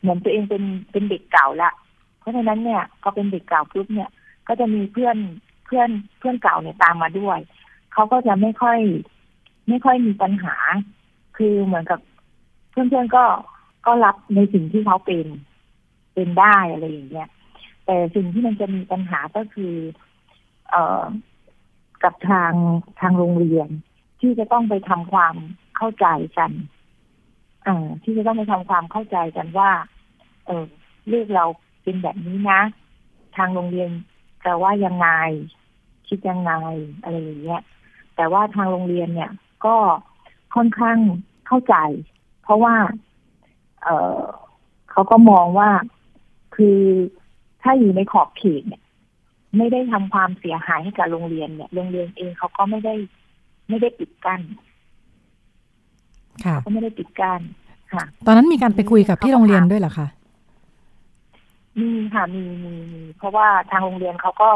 เหมือนตัวเองเป็นเป็นเด็กเก่าละเพราะฉะนั้นเนี่ยก็เป็นเด็กเก่าปุ๊บเนี่ย ก็จะมีเพื่อน พื่อนเพื่อนเก่าเนี่ยตามมาด้วย เขาก็จะไม่ค่อย ไม่ค่อยมีปัญหา คือเหมือนกับเพื่อนๆก็ก็รับในสิ่งที่เขาเป็น เป็นได้อะไรอย่างเงี้ยแต่สิ่งที่มันจะมีปัญหาก็คือ เอ่อ กับทางทางโรงเรียน ที่จะต้องไปทำความเข้าใจกันเอ่อที่จะต้องไปทำความเข้าใจกันว่า เออเลือกเราเป็นแบบนี้นะ ทางโรงเรียนจะว่ายังไง คิดยังไงอะไรอย่างเงี้ย แต่ว่าทางโรงเรียนเนี่ยก็ค่อนข้างเข้าใจ เพราะว่า เออเขาก็มองว่าคือถ้าอยู่ในขอบเขตเนี่ย ไม่ได้ทำความเสียหายให้กับโรงเรียนเนี่ยโรงเรียนเองเขาก็ไม่ได้ไม่ได้ปิดกั้นค่ะก็ไม่ได้ปิดกั้นค่ะ ตอนนั้นมีการไปคุยกับที่โรงเรียนด้วยเหรอคะมีค่ะมีมีมีเพราะว่าทางโรงเรียนเขาก็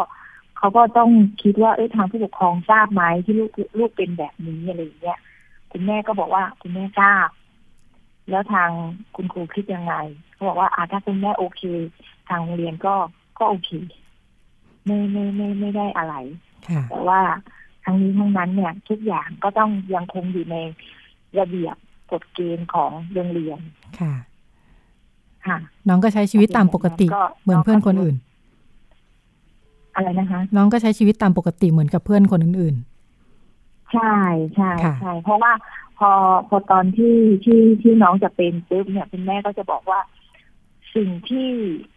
เขาก็ต้องคิดว่าเอ้ยทางผู้ปกครองทราบไหมที่ลูกลูกเป็นแบบนี้อะไรอย่างเงี้ยคุณแม่ก็บอกว่าคุณแม่ทราบ แล้วทางคุณครูคิดยังไงเขาบอกว่าอาถ้าคุณแม่โอเค ทางโรงเรียนก็ก็โอเคไม่ไม่ไม่ไม่ได้อะไรค่ะแต่ว่าทั้งนี้ทั้งนั้นเนี่ย ทุกอย่างก็ต้องยังคงอยู่ในระเบียบกฎเกณฑ์ของโรงเรียนค่ะ ค่ะ น้องก็ใช้ชีวิตตามปกติก็เหมือนเพื่อนคนอื่น อะไรนะคะ น้องก็ใช้ชีวิตตามปกติเหมือนกับเพื่อนคนอื่นใช่ใช่ค่ะใช่เพราะว่าพอพอตอนที่ที่ที่น้องจะเป็นปุ๊บเนี่ยคุณแม่ก็จะบอกว่า สิ่งที่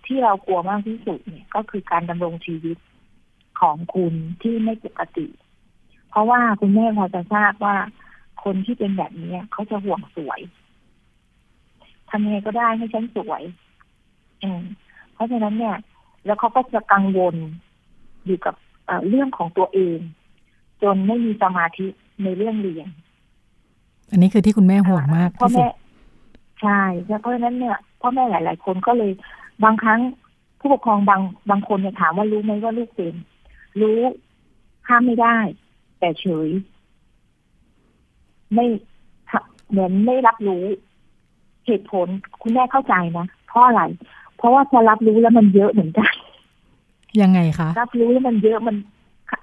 ที่เรากลัวมากที่สุดเนี่ย ก็คือการดำรงชีวิตของคุณที่ไม่ปกติ เพราะว่าคุณแม่พอจะทราบว่า คนที่เป็นแบบนี้เขาจะห่วงสวยทำยังไงก็ได้ให้ฉันสวยอืมเพราะฉะนั้นเนี่ย แล้วเขาก็จะกังวล อยู่กับเอ่อเรื่องของตัวเอง จนไม่มีสมาธิในเรื่องเรียนๆอันนี้คือที่คุณแม่ห่วงมากพ่อที่สุแม่ดใช่แล้วเพราะฉะนั้นเนี่ยพ่อแม่หลาย ๆ คนก็เลยบางครั้งผู้ปกครองบางบางคนเนี่ยถามว่ารู้ไหมว่าลูกเป็น รู้ห้ามไม่ได้ แต่เฉย ไม่เหมือนไม่รับรู้ เหตุผลคุณแม่เข้าใจนะเพราะอะไร เพราะว่าพอรับรู้แล้วมันเยอะเหมือนกัน ยังไงคะ รับรู้แล้วมันเยอะมัน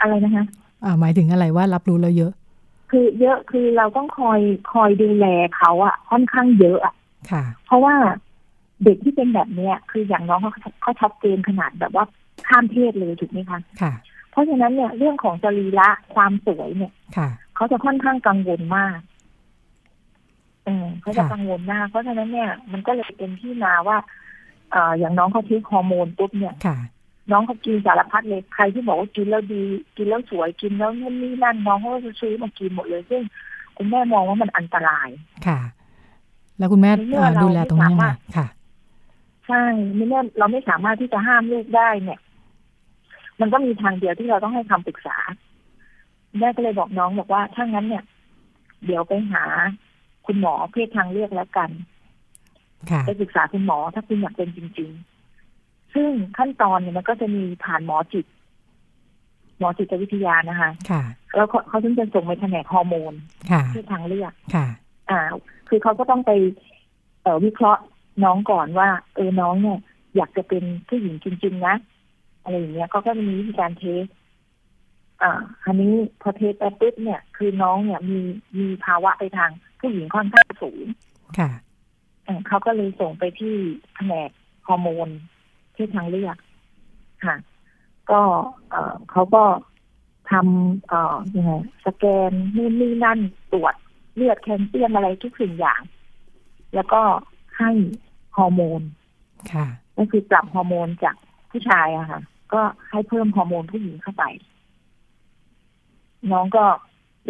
อะไรนะคะอ่าหมายถึงอะไรว่ารับรู้แล้วเยอะ คือเยอะคือเราต้องคอยคอยดูแลเขาอะค่อนข้างเยอะอะค่ะ เพราะว่าเด็กที่เป็นแบบเนี้ย คืออย่างน้องเขาเขาชัดเจนขนาดแบบว่าข้ามเพศเลยถูกไหมคะค่ะ เพราะฉะนั้นเนี่ยเรื่องของสรีระความสวยเนี่ย ค่ะเขาจะค่อนข้างกังวลมากเออเขาจะค่ะกังวลมาก เพราะฉะนั้นเนี่ย มันก็เลยเป็นที่มาว่าเอ่ออย่างน้องเขาทิ้งฮอร์โมนปุ๊บเนี่ยค่ะ น้องเขากินสารพัดเลยใครที่บอกว่ากินแล้วดี กินแล้วสวยกินแล้วนู่นนี่นั่นน้องเขาก็จะซื้อมากินหมดเลย ซึ่งคุณแม่มองว่ามันอันตรายค่ะ แล้วคุณแม่ในเมื่อเอ่อเราดูแลตรงนี้ยังไม่ไงสามารถค่ะใช่ในเมื่อเราไม่สามารถที่จะห้ามลูกได้เนี่ย มันก็มีทางเดียวที่เราต้องให้คำปรึกษาแม่ก็เลยบอกน้องบอกว่าถ้างั้นเนี่ย เดี๋ยวไปหาคุณหมอเพศทางเลือกแล้วกัน ค่ะ ไปปรึกษาคุณหมอถ้าคุณอยากเป็นจริง ๆ ซึ่งขั้นตอนเนี่ยมันก็จะมีผ่านหมอจิต หมอจิตวิทยานะคะ ค่ะ แล้วเขาเขาถึงจะส่งไปแผนกฮอร์โมนค่ะเพศทางเลือกค่ะ อ่า คือเขาก็ต้องไปเอ่อวิเคราะห์น้องก่อนว่า เออน้องเนี่ย อยากจะเป็นผู้หญิงจริง ๆ นะอะไรอย่างเงี้ยเขาก็จะมีวิธีการเทสอ่าอันนี้พอเทสไปปุ๊บเนี่ย คือน้องเนี่ยมีมีภาวะไปทางผู้หญิงค่อนข้างสูง ค่ะเอ่อเขาก็เลยส่งไปที่แผนกฮอร์โมน เพศทางเลือกค่ะ ก็เอ่อเขาก็ทำเอ่อยังไงสแกนนู่นนี่นั่นตรวจเลือดแคลเซียมอะไรทุกสิ่งอย่าง แล้วก็ให้ฮอร์โมนค่ะก็คือปรับฮอร์โมนจากผู้ชายอะค่ะ ก็ให้เพิ่มฮอร์โมนผู้หญิงเข้าไป น้องก็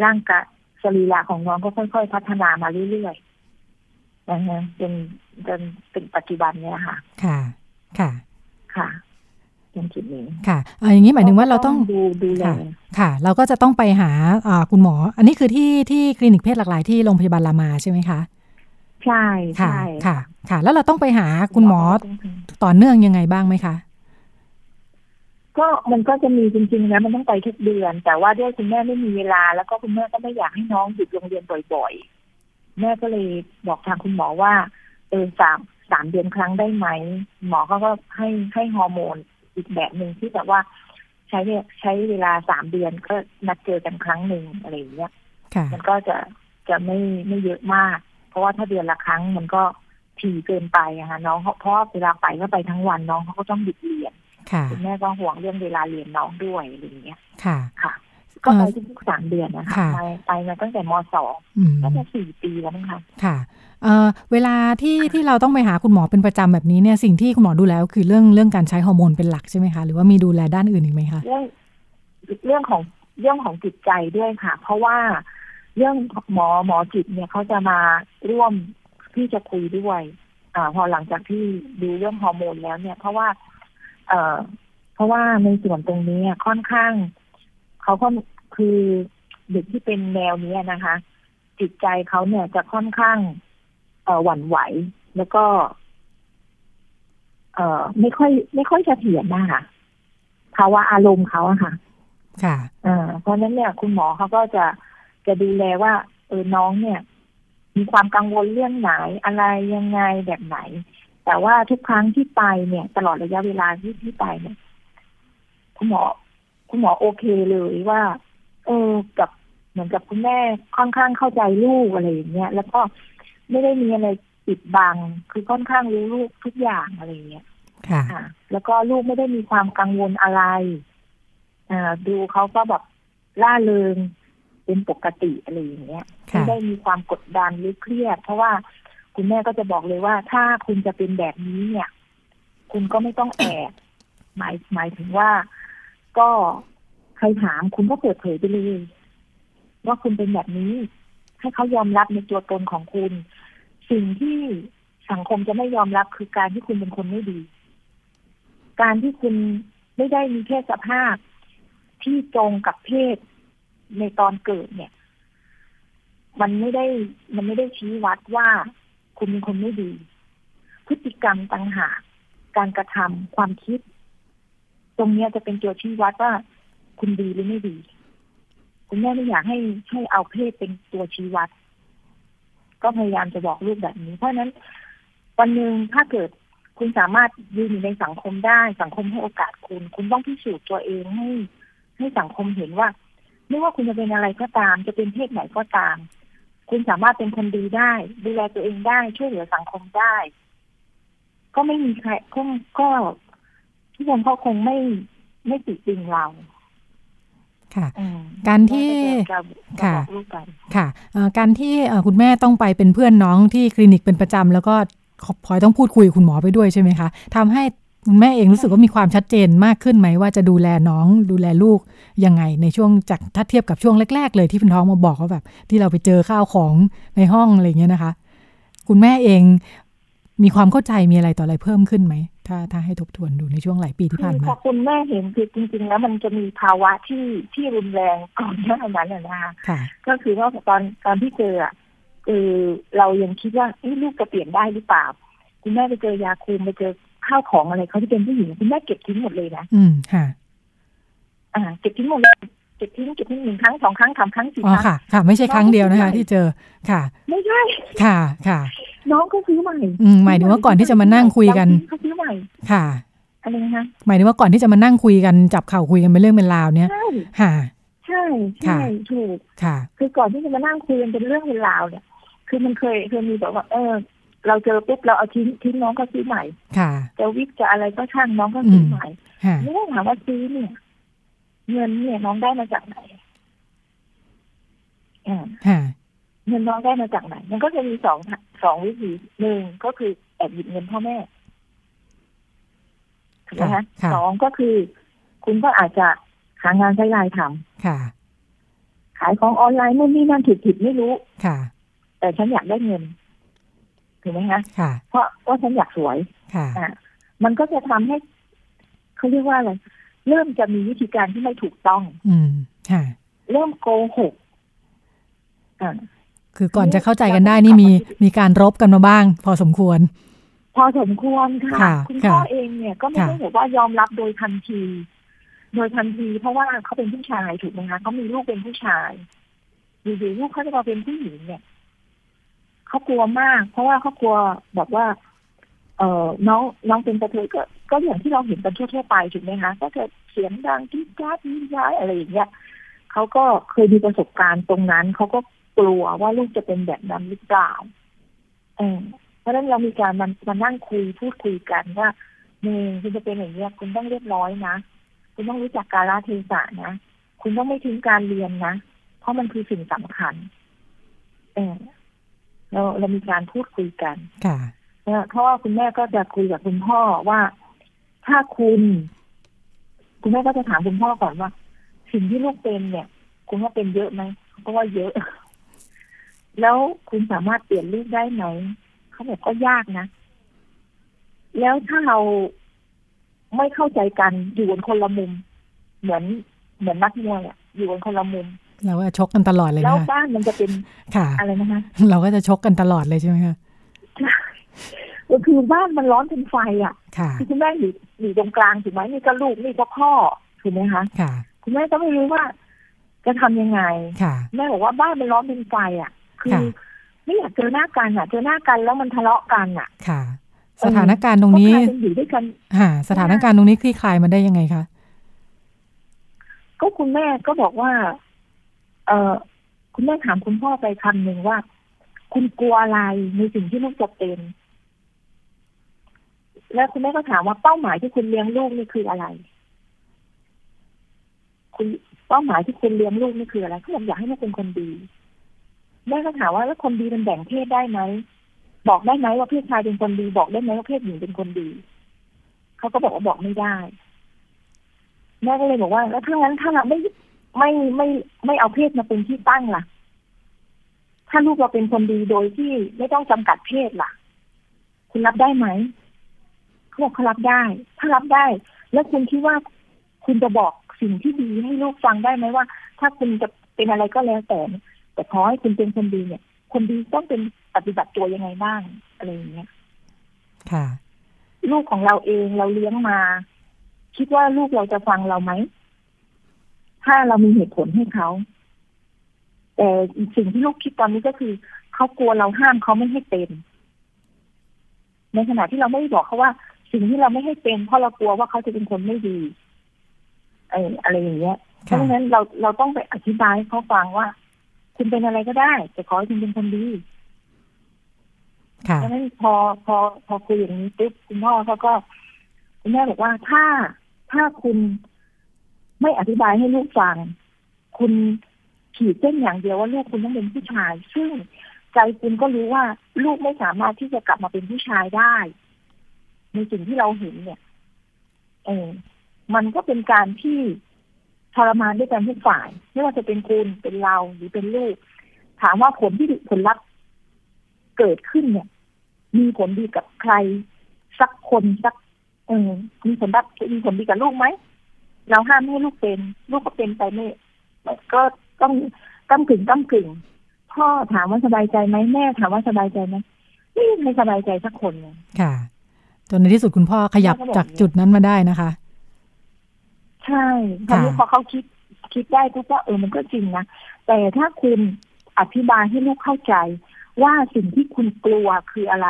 ร่างกายสรีระของน้องก็ค่อย ๆ พัฒนามาเรื่อยๆนะฮะจนจนเป็นปัจจุบันเนี่ยค่ะ ค่ะ ค่ะ ค่ะจนจุดนี้ค่ะเอ่ออย่างนี้หมายถึงว่าเราต้องดูดูแลค่ะค่ะเราก็จะต้องไปหาอ่าคุณหมอ อันนี้คือที่ที่คลินิกเพศหลากหลายที่โรงพยาบาลรามาใช่ไหมคะใช่ค่ะใช่ค่ะ ค่ะ แล้วเราต้องไปหาคุณหมอต้องทำต่อเนื่องยังไงบ้างไหมคะก็มันก็จะมีจริงๆนะมันต้องไปทุกเดือน แต่ว่าด้วยคุณแม่ไม่มีเวลา แล้วก็คุณแม่ก็ไม่อยากให้น้องหยุดโรงเรียนบ่อยๆ แม่ก็เลยบอกทางคุณหมอว่าเออสาม สามเดือนครั้งได้ไหม หมอเขาก็ให้ให้ฮอร์โมนอีกแบบหนึ่งที่แบบว่า ใช้เวใช้เวลาสามเดือนก็นัดเจอกันครั้งหนึ่งอะไรอย่างเงี้ยค่ะมันก็จะจะไม่ไม่เยอะมากพราะว่าถ้าเดือนละครั้งมันก็ถี่เกินไปอะค่ะน้องเพราะเวลาไปก็ไปทั้งวันน้องเขาก็ต้องหยุดเรียนคุณแม่ก็ห่วงเรื่องเวลาเรียนน้องด้วยอะไรอย่างเงี้ยค่ะค่ะ ก็ไปทุกสามเดือนนะคะไปไปมาตั้งแต่มสองก็จะสี่ปีแล้วมั้งคะค่ะ เเวลาที่ที่เราต้องไปหาคุณหมอเป็นประจำแบบนี้เนี่ยสิ่งที่คุณหมอดูแลคือเรื่องเรื่องการใช้ฮอร์โมนเป็นหลักใช่ไหมคะ หรือว่ามีดูแลด้านอื่นอีกไหมคะเรื่องเรื่องของเรื่องของจิตใจด้วยค่ะ เพราะว่าเรื่องหมอหมอจิตเนี่ยเขาจะมาร่วมที่จะคุยด้วยอ่าพอหลังจากที่ดูเรื่องฮอร์โมนแล้วเนี่ย เพราะว่า เอ่อ เพราะว่าในส่วนตรงนี้ค่อนข้างเขาก็คือเด็กที่เป็นแนวนี้นะคะ จิตใจเขาเนี่ยจะค่อนข้าง หวั่นไหว แล้วก็ เอ่อไม่ค่อย ไม่ค่อยจะเถียงนะคะภาวะอารมณ์เขาอะค่ะ ค่ะอ่าเพราะนั้นเนี่ย คุณหมอเขาก็จะจะดูแลว่า เออน้องเนี่ย มีความกังวลเรื่องไหนอะไรยังไงแบบไหน แต่ว่าทุกครั้งที่ไปเนี่ย ตลอดระยะเวลาที่ที่ไปเนี่ย คุณหมอ คุณหมอโอเคเลยว่า เออกับเหมือนกับคุณแม่ค่อนข้างเข้าใจลูกอะไรอย่างเงี้ย แล้วก็ ไม่ได้มีอะไรปิดบัง คือค่อนข้างรู้ลูกทุกอย่างอะไรเงี้ยค่ะ แล้วก็ลูกไม่ได้มีความกังวลอะไรอ่าดูเขาก็แบบล่าเริงเป็นปกติอะไรอย่างเงี้ยไม่ได้มีความกดดันหรือเครียด เพราะว่าคุณแม่ก็จะบอกเลยว่า ถ้าคุณจะเป็นแบบนี้เนี่ย คุณก็ไม่ต้องแอบหมายหมายถึงว่า ก็ใครถามคุณก็เปิดเผยไปเลย ว่าคุณเป็นแบบนี้ ให้เขายอมรับในตัวตนของคุณ สิ่งที่สังคมจะไม่ยอมรับคือการที่คุณเป็นคนไม่ดี การที่คุณไม่ได้มีเพศสภาพที่ตรงกับเพศในตอนเกิดเนี่ย มันไม่ได้มันไม่ได้ชี้วัดว่าคุณเป็นคนไม่ดี พฤติกรรมต่างหากการกระทำความคิด ตรงนี้จะเป็นตัวชี้วัดว่า คุณดีหรือไม่ดี คุณแม่ไม่อยากให้ให้เอาเพศเป็นตัวชี้วัด ก็พยายามจะบอกลูกแบบนี้ เพราะนั้น วันหนึ่งถ้าเกิดคุณสามารถยืนอยู่ในสังคมได้ สังคมให้โอกาสคุณ คุณต้องพิสูจน์ตัวเองให้ให้สังคมเห็นว่าไม่ว่าคุณจะเป็นอะไรก็ตาม จะเป็นเพศไหนก็ตาม คุณสามารถเป็นคนดีได้ ดูแลตัวเองได้ช่วยเหลือสังคมได้ ก็ไม่มีใครก็ก็ทุกคนเขาคงไม่ไม่ติดติงเรา ค่ะการที่ค่ะค่ะการที่คุณแม่ต้องไปเป็นเพื่อนน้องที่คลินิกเป็นประจำแล้วก็พลอยต้องพูดคุยคุณหมอไปด้วยใช่ไหมคะทำให้คุณแม่เองรู้สึกว่ามีความชัดเจนมากขึ้นไหมว่าจะดูแลน้องดูแลลูกยังไงในช่วงจากถ้าเทียบกับช่วงแรก ๆ เลยที่คุณท้องมาบอกว่าแบบ ที่เราไปเจอข้าวของในห้องอะไรเงี้ยนะคะ คุณแม่เองมีความเข้าใจมีอะไรต่ออะไรเพิ่มขึ้นไหม ถ้าถ้าให้ทบทวนดูในช่วงหลายปีที่ผ่านมาพอคุณแม่เห็นคือจริงๆ แล้วมันจะมีภาวะที่ที่รุนแรงก่อนหน้านั้นนะคะก็คือว่าตอนตอนที่เจออะเออเรายังคิดว่าลูกจะเปลี่ยนได้หรือเปล่า คุณแม่ไปเจอยาคุมไปเจอข้าวของอะไรเขาที่เป็นผู้หญิงคุณแม่เก็บทิ้งหมดเลยนะ อืมค่ะ อ่า เก็บทิ้งหมดเลย เก็บทิ้งเก็บทิ้งหนึ่งครั้งสองครั้งสามครั้งสี่ครั้งค่ะค่ะ ไม่ใช่ครั้งเดียวนะคะ ที่เจอค่ะ ไม่ใช่ค่ะค่ะ น้องก็ซื้อใหม่อืมหมายถึงว่าก่อนที่จะมานั่งคุยกันเขาซื้อใหม่ค่ะอะไรนะคะหมายถึงว่าก่อนที่จะมานั่งคุยกันจับเข่าคุยกันเป็นเรื่องเป็นราวเนี่ยค่ะใช่ใช่ถูกค่ะ คือก่อนที่จะมานั่งคุยกันเป็นเรื่องเป็นราวเนี่ย คือมันเคยเคยมีแบบว่า เออ เราเจอปุ๊บเราเอาทิ้งทิ้งน้องก็ซื้อใหม่ ค่ะจะวิกจะอะไรก็ช่างน้องก็ซื้อใหม่ไม่ได้ถามว่าซื้อเนี่ย เงินเนี่ยน้องได้มาจากไหนอ่าเงินน้องได้มาจากไหน มันก็จะมีสองสองวิธีหนึ่งก็คือแอบหยิบเงินพ่อแม่ถูกไหมคะสองก็คือ คุณก็อาจจะหางานใช้รายทำค่ะ ขายของออนไลน์นู่นนี่นั่นผิดผิดไม่รู้ค่ะ แต่ฉันอยากได้เงินถูกไหมคะค่ะ เพราะว่าฉันอยากสวย ค่ะมันก็จะทำให้เขาเรียกว่าอะไร เริ่มจะมีวิธีการที่ไม่ถูกต้อง อืมค่ะ เริ่มโกหกอ่าคือก่อนจะเข้าใจกันได้นี่มีมีการรบกันมาบ้าง พอสมควร พอสมควรค่ะ คุณพ่อเองเนี่ยก็ไม่ได้บอกว่ายอมรับโดยทันที โดยทันทีเพราะว่าเขาเป็นผู้ชายถูกไหมคะเขามีลูกเป็นผู้ชายอยู่ๆลูกเขาจะมาเป็นผู้หญิงเนี่ยเขากลัวมาก เพราะว่าเขากลัวแบบว่า เออน้องน้องเป็นกระเทยก็ ก็อย่างที่เราเห็นกันทั่วๆไปถูกไหมคะก็เกิดเสียงดังที่จ้าที่ย้ายอะไรอย่างเงี้ยเขาก็เคยมีประสบการณ์ตรงนั้นเขาก็กลัวว่าลูกจะเป็นแบบนั้นหรือเปล่าเออเพราะฉะนั้นเรามีการมันมานั่งคุยพูดคุยกันว่าเมย์คุณจะเป็นอย่างนี้ยคุณต้องเรียบร้อยนะคุณต้องรู้จักกาลเทศะนะคุณต้องไม่ทิ้งการเรียนนะเพราะมันคือสิ่งสำคัญ เออเราเรามีการพูดคุยกันค่ะเนี่ยเพราะว่าคุณแม่ก็จะคุยกับคุณพ่อว่า ถ้าคุณ คุณแม่ก็จะถามคุณพ่อก่อนว่า สิ่งที่ลูกเป็นเนี่ย คุณว่าเป็นเยอะไหมเขาก็ว่าเยอะ แล้วคุณสามารถเปลี่ยนลูกได้ไหมเขาบอกก็ยากนะ แล้วถ้าเราไม่เข้าใจกันอยู่บนคนละมุม เหมือนเหมือนนักมวยอะอยู่บนคนละมุมเราก็ชกกันตลอดเลยแล้วนะคะบ้านมันจะเป็นค่ะ อะไรนะคะเราก็จะชกกันตลอดเลยใช่ไหมคะ ก็คือบ้านมันร้อนเป็นไฟอะค่ะคือคุณแม่อยู่อยู่ตรงกลางถูกไหมนี่ก็ลูกนี่ก็พ่อถูกไหมคะค่ะคุณแม่ก็ไม่รู้ว่า จะทำยังไงค่ะแม่บอกว่าบ้านมันร้อนเป็นไฟอะ คือค่ะไม่อยากเจอหน้ากันอะ เจอหน้ากันแล้วมันทะเลาะกันอะ ค่ะ สถานการณ์ตรงนี้ก็กลายเป็นอยู่ด้วยกันค่ะสถานการณ์ตรงนี้คลี่คลายมาได้ยังไงคะก็คุณแม่ก็บอกว่า เออคุณแม่ถามคุณพ่อไปคำหนึ่งว่า คุณกลัวอะไรในสิ่งที่ลูกจะเป็น แล้วคุณแม่ก็ถามว่าเป้าหมายที่คุณเลี้ยงลูกนี่คืออะไร คุณเป้าหมายที่คุณเลี้ยงลูกนี่คืออะไรเขาบอกอยากให้ลูกเป็นคนดีแม่ก็ถามว่าแล้วคนดีมันแบ่งเพศได้ไหมบอกได้ไหมว่าเพศชายเป็นคนดีบอกได้ไหมว่าเพศหญิงเป็นคนดีเขาก็บอกว่าบอกไม่ได้ แม่ก็เลยบอกว่า แล้วถ้างั้นถ้าเราไม่ไม่ไม่ไม่เอาเพศมาเป็นที่ตั้งล่ะ ถ้าลูกเราเป็นคนดีโดยที่ไม่ต้องจำกัดเพศล่ะ คุณรับได้ไหม เขาบอกเขารับได้ ถ้ารับได้ แล้วคุณคิดว่าคุณจะบอกสิ่งที่ดีให้ลูกฟังได้ไหมว่า ถ้าคุณจะเป็นอะไรก็แล้วแต่ แต่ขอให้คุณเป็นคนดีเนี่ย คนดีต้องเป็นปฏิบัติตัวยังไงบ้างอะไรอย่างเงี้ยค่ะ ลูกของเราเองเราเลี้ยงมา คิดว่าลูกเราจะฟังเราไหมถ้าเรามีเหตุผลให้เขาแต่อีกสิ่งที่ลูกคิดตอนนี้ก็คือเขากลัวเราห้ามเขาไม่ให้เป็น ในขณะที่เราไม่ได้บอกเขาว่า สิ่งที่เราไม่ให้เป็นเพราะเรากลัวว่าเขาจะเป็นคนไม่ดีเอออะไรอย่างเงี้ย เพค่ะราะฉะนั้นเราเราต้องไปอธิบายให้เขาฟังว่า คุณเป็นอะไรก็ได้ แต่ขอให้คุณเป็นคนดีค่ะเพราะฉะนั้นพอพอพอคุยอย่างนี้ปุ๊บคุณพ่อเขาก็คุณแม่บอกว่าถ้าถ้าคุณไม่อธิบายให้ลูกฟัง คุณขีดเส้นอย่างเดียวว่าลูกคุณต้องเป็นผู้ชาย ซึ่งใจคุณก็รู้ว่าลูกไม่สามารถที่จะกลับมาเป็นผู้ชายได้ ในสิ่งที่เราเห็นเนี่ย เออมันก็เป็นการที่ทรมานด้วยกันทุกฝ่าย ไม่ว่าจะเป็นคุณเป็นเราหรือเป็นลูก ถามว่าผลที่ผลลัพธ์เกิดขึ้นเนี่ย มีผลดีกับใคร สักคนสัก เออมีผลลัพธ์มีผลดีกับลูกไหมเราห้ามไม่ให้ลูกเป็น ลูกก็เป็นไปไม่ก็ต้องก้ากึ่งก้ากึ่งพ่อถามว่าสบายใจไหมแม่ถามว่าสบายใจไหมไม่มีใครสบายใจสักคนเลยค่ะ จนในที่สุดคุณพ่อขยับเขาก็บอกจากจุดนั้นมาได้นะคะ ใช่คราวนี้ค่ะพอเขาคิดคิดได้ปุ๊บว่าเออมันก็จริงนะ แต่ถ้าคุณอธิบายให้ลูกเข้าใจ ว่าสิ่งที่คุณกลัวคืออะไร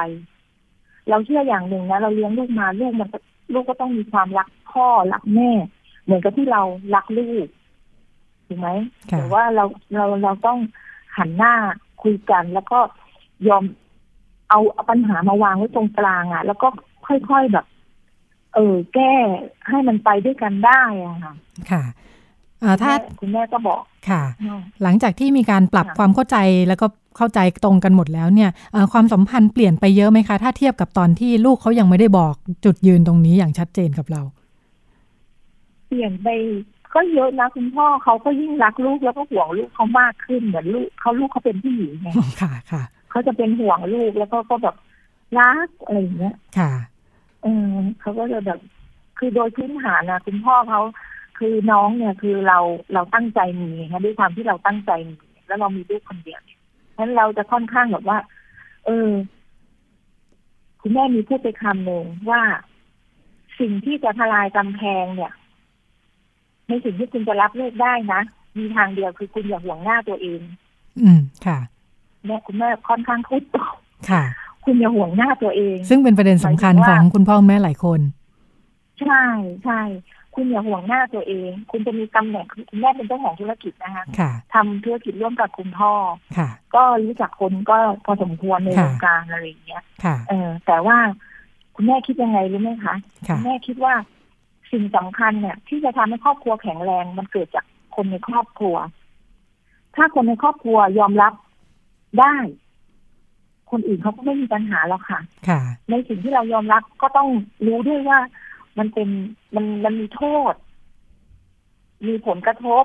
เราเชื่ออย่างหนึ่งนะเราเลี้ยงลูกมาลูกมันก็ลูกก็ต้องมีความรักพ่อรักแม่ เหมือนกับที่เรารักลูกถูกไหมค่ะแต่ว่าเราเราเราต้องหันหน้าคุยกันแล้วก็ยอมเอาเอาปัญหามาวางไว้ตรงกลางอะ แล้วก็ ค่อยๆแบบ เออ แก้ให้มันไปด้วยกันได้อะค่ะ ค่ะเอ่อถ้าแม่คุณแม่ก็บอกค่ะอืมหลังจากที่มีการปรับค่ะความเข้าใจแล้วก็เข้าใจตรงกันหมดแล้วเนี่ยเอ่อความสัมพันธ์เปลี่ยนไปเยอะไหมคะ ถ้าเทียบกับตอนที่ลูกเขายังไม่ได้บอกจุดยืนตรงนี้อย่างชัดเจนกับเรา เปลี่ยนไปก็เยอะนะคุณพ่อเขาก็ยิ่งรักลูกแล้วก็ห่วงลูกเขามากขึ้นเหมือนลูกเขาลูกเขาเป็นผู้หญิงไงค่ะค่ะเขาจะเป็นห่วงลูกแล้วก็ก็แบบรักอะไรอย่างเงี้ยค่ะเออเขาก็จะแบบ คือโดยพื้นฐานนะคุณพ่อเขาคือน้องเนี่ยคือเราเราตั้งใจมีนะด้วยความที่เราตั้งใจมีแล้วเรามีลูกคนเดียวเนี่ยฉะนั้นเราจะค่อนข้างแบบว่า เออ คุณแม่มีพูดไปคำหนึ่งว่าสิ่งที่จะทลายกำแพงเนี่ย ในสิ่งที่คุณจะรับลูกได้นะมีทางเดียวคือคุณอย่าห่วงหน้าตัวเอง อืมค่ะแม่คุณแม่ค่อนข้างพูดตรงค่ะ คุณอย่าห่วงหน้าตัวเอง ซึ่งเป็นประเด็นสำคัญหมายถึงขว่าองคุณพ่อคุณแม่หลายคน ใช่ใช่คุณอย่าห่วงหน้าตัวเอง คุณจะมีตำแหน่งคุณแม่เป็นเจ้าของธุรกิจนะคะค่ะทำธุรกิจร่วมกับคุณพ่อค่ะก็รู้จักคนก็พอสมควรในค่ะวงการอะไรอย่างเงี้ยค่ะเออ แต่ว่าคุณแม่คิดยังไงรู้ไหมคะค่ะณแม่คิดว่าสิ่งสำคัญเนี่ย ที่จะทำให้ครอบครัวแข็งแรง มันเกิดจากคนในครอบครัว ถ้าคนในครอบครัวยอมรับได้ คนอื่นเขาก็ไม่มีปัญหาหรอกค่ะ ค่ะ ในสิ่งที่เรายอมรับก็ต้องรู้ด้วยว่า มันเป็นมันมันมีโทษ มีผลกระทบ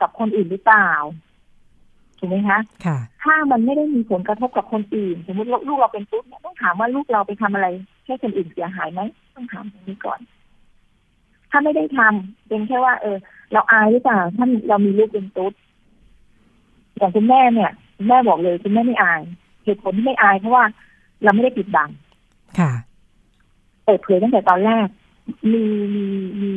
กับคนอื่นหรือเปล่าถูกไหมคะ ค่ะ ถ้ามันไม่ได้มีผลกระทบกับคนอื่น สมมติลูกเราเป็นตุ๊ดเนี่ยต้องถามว่าลูกเราไปทำอะไรให้คนอื่นเสียหายไหมต้องถามตรงนี้ก่อน ถ้าไม่ได้ทำเป็นแค่ว่า เออ เราอายหรือเปล่าถ้าเรามีลูกเป็นตุ๊ดอย่างคุณแม่เนี่ยคุณแม่บอกเลยคุณแม่ไม่อายเห ตุผลที่ไม่อายเพราะว่าเราไม่ได้ปิดบัง ค่ะเปิดเผยตั้งแต่ตอนแรก มีมีมี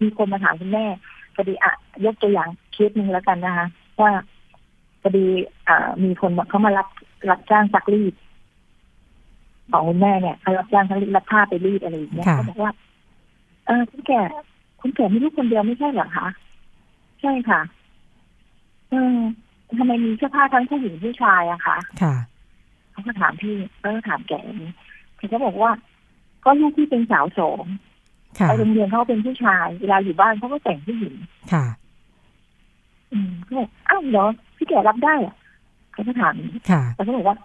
มีคนมาถามคุณแม่พอดีอะยกตัวอย่างเคสหนึ่งแล้วกันนะคะว่าพอดีอ่ามีคนเขามารับรับจ้างซักรีดของคุณแม่เนี่ยเขารับจ้างซักรีดรับผ้าไปรีดอะไรอย่างเงี้ยค่ะเขาบอกว่า เออคุณแก่คุณแก่มีลูกคนเดียวไม่ใช่เหรอคะใช่ค่ะ เออทำไมมีเสื้อผ้าทั้งผู้หญิงผู้ชายอะคะค่ะ เขาก็ถามพี่เออถามแกอย่างนี้แกก็บอกว่า ก็ลูกที่เป็นสาวสองค่ะไปโรงเรียนเขาเป็นผู้ชาย เวลาอยู่บ้านเขาก็แต่งผู้หญิงค่ะ อืมก็บอกอ้าวเหรอพี่แกรับได้อะเขาก็ถามค่ะแต่เขาบอกว่า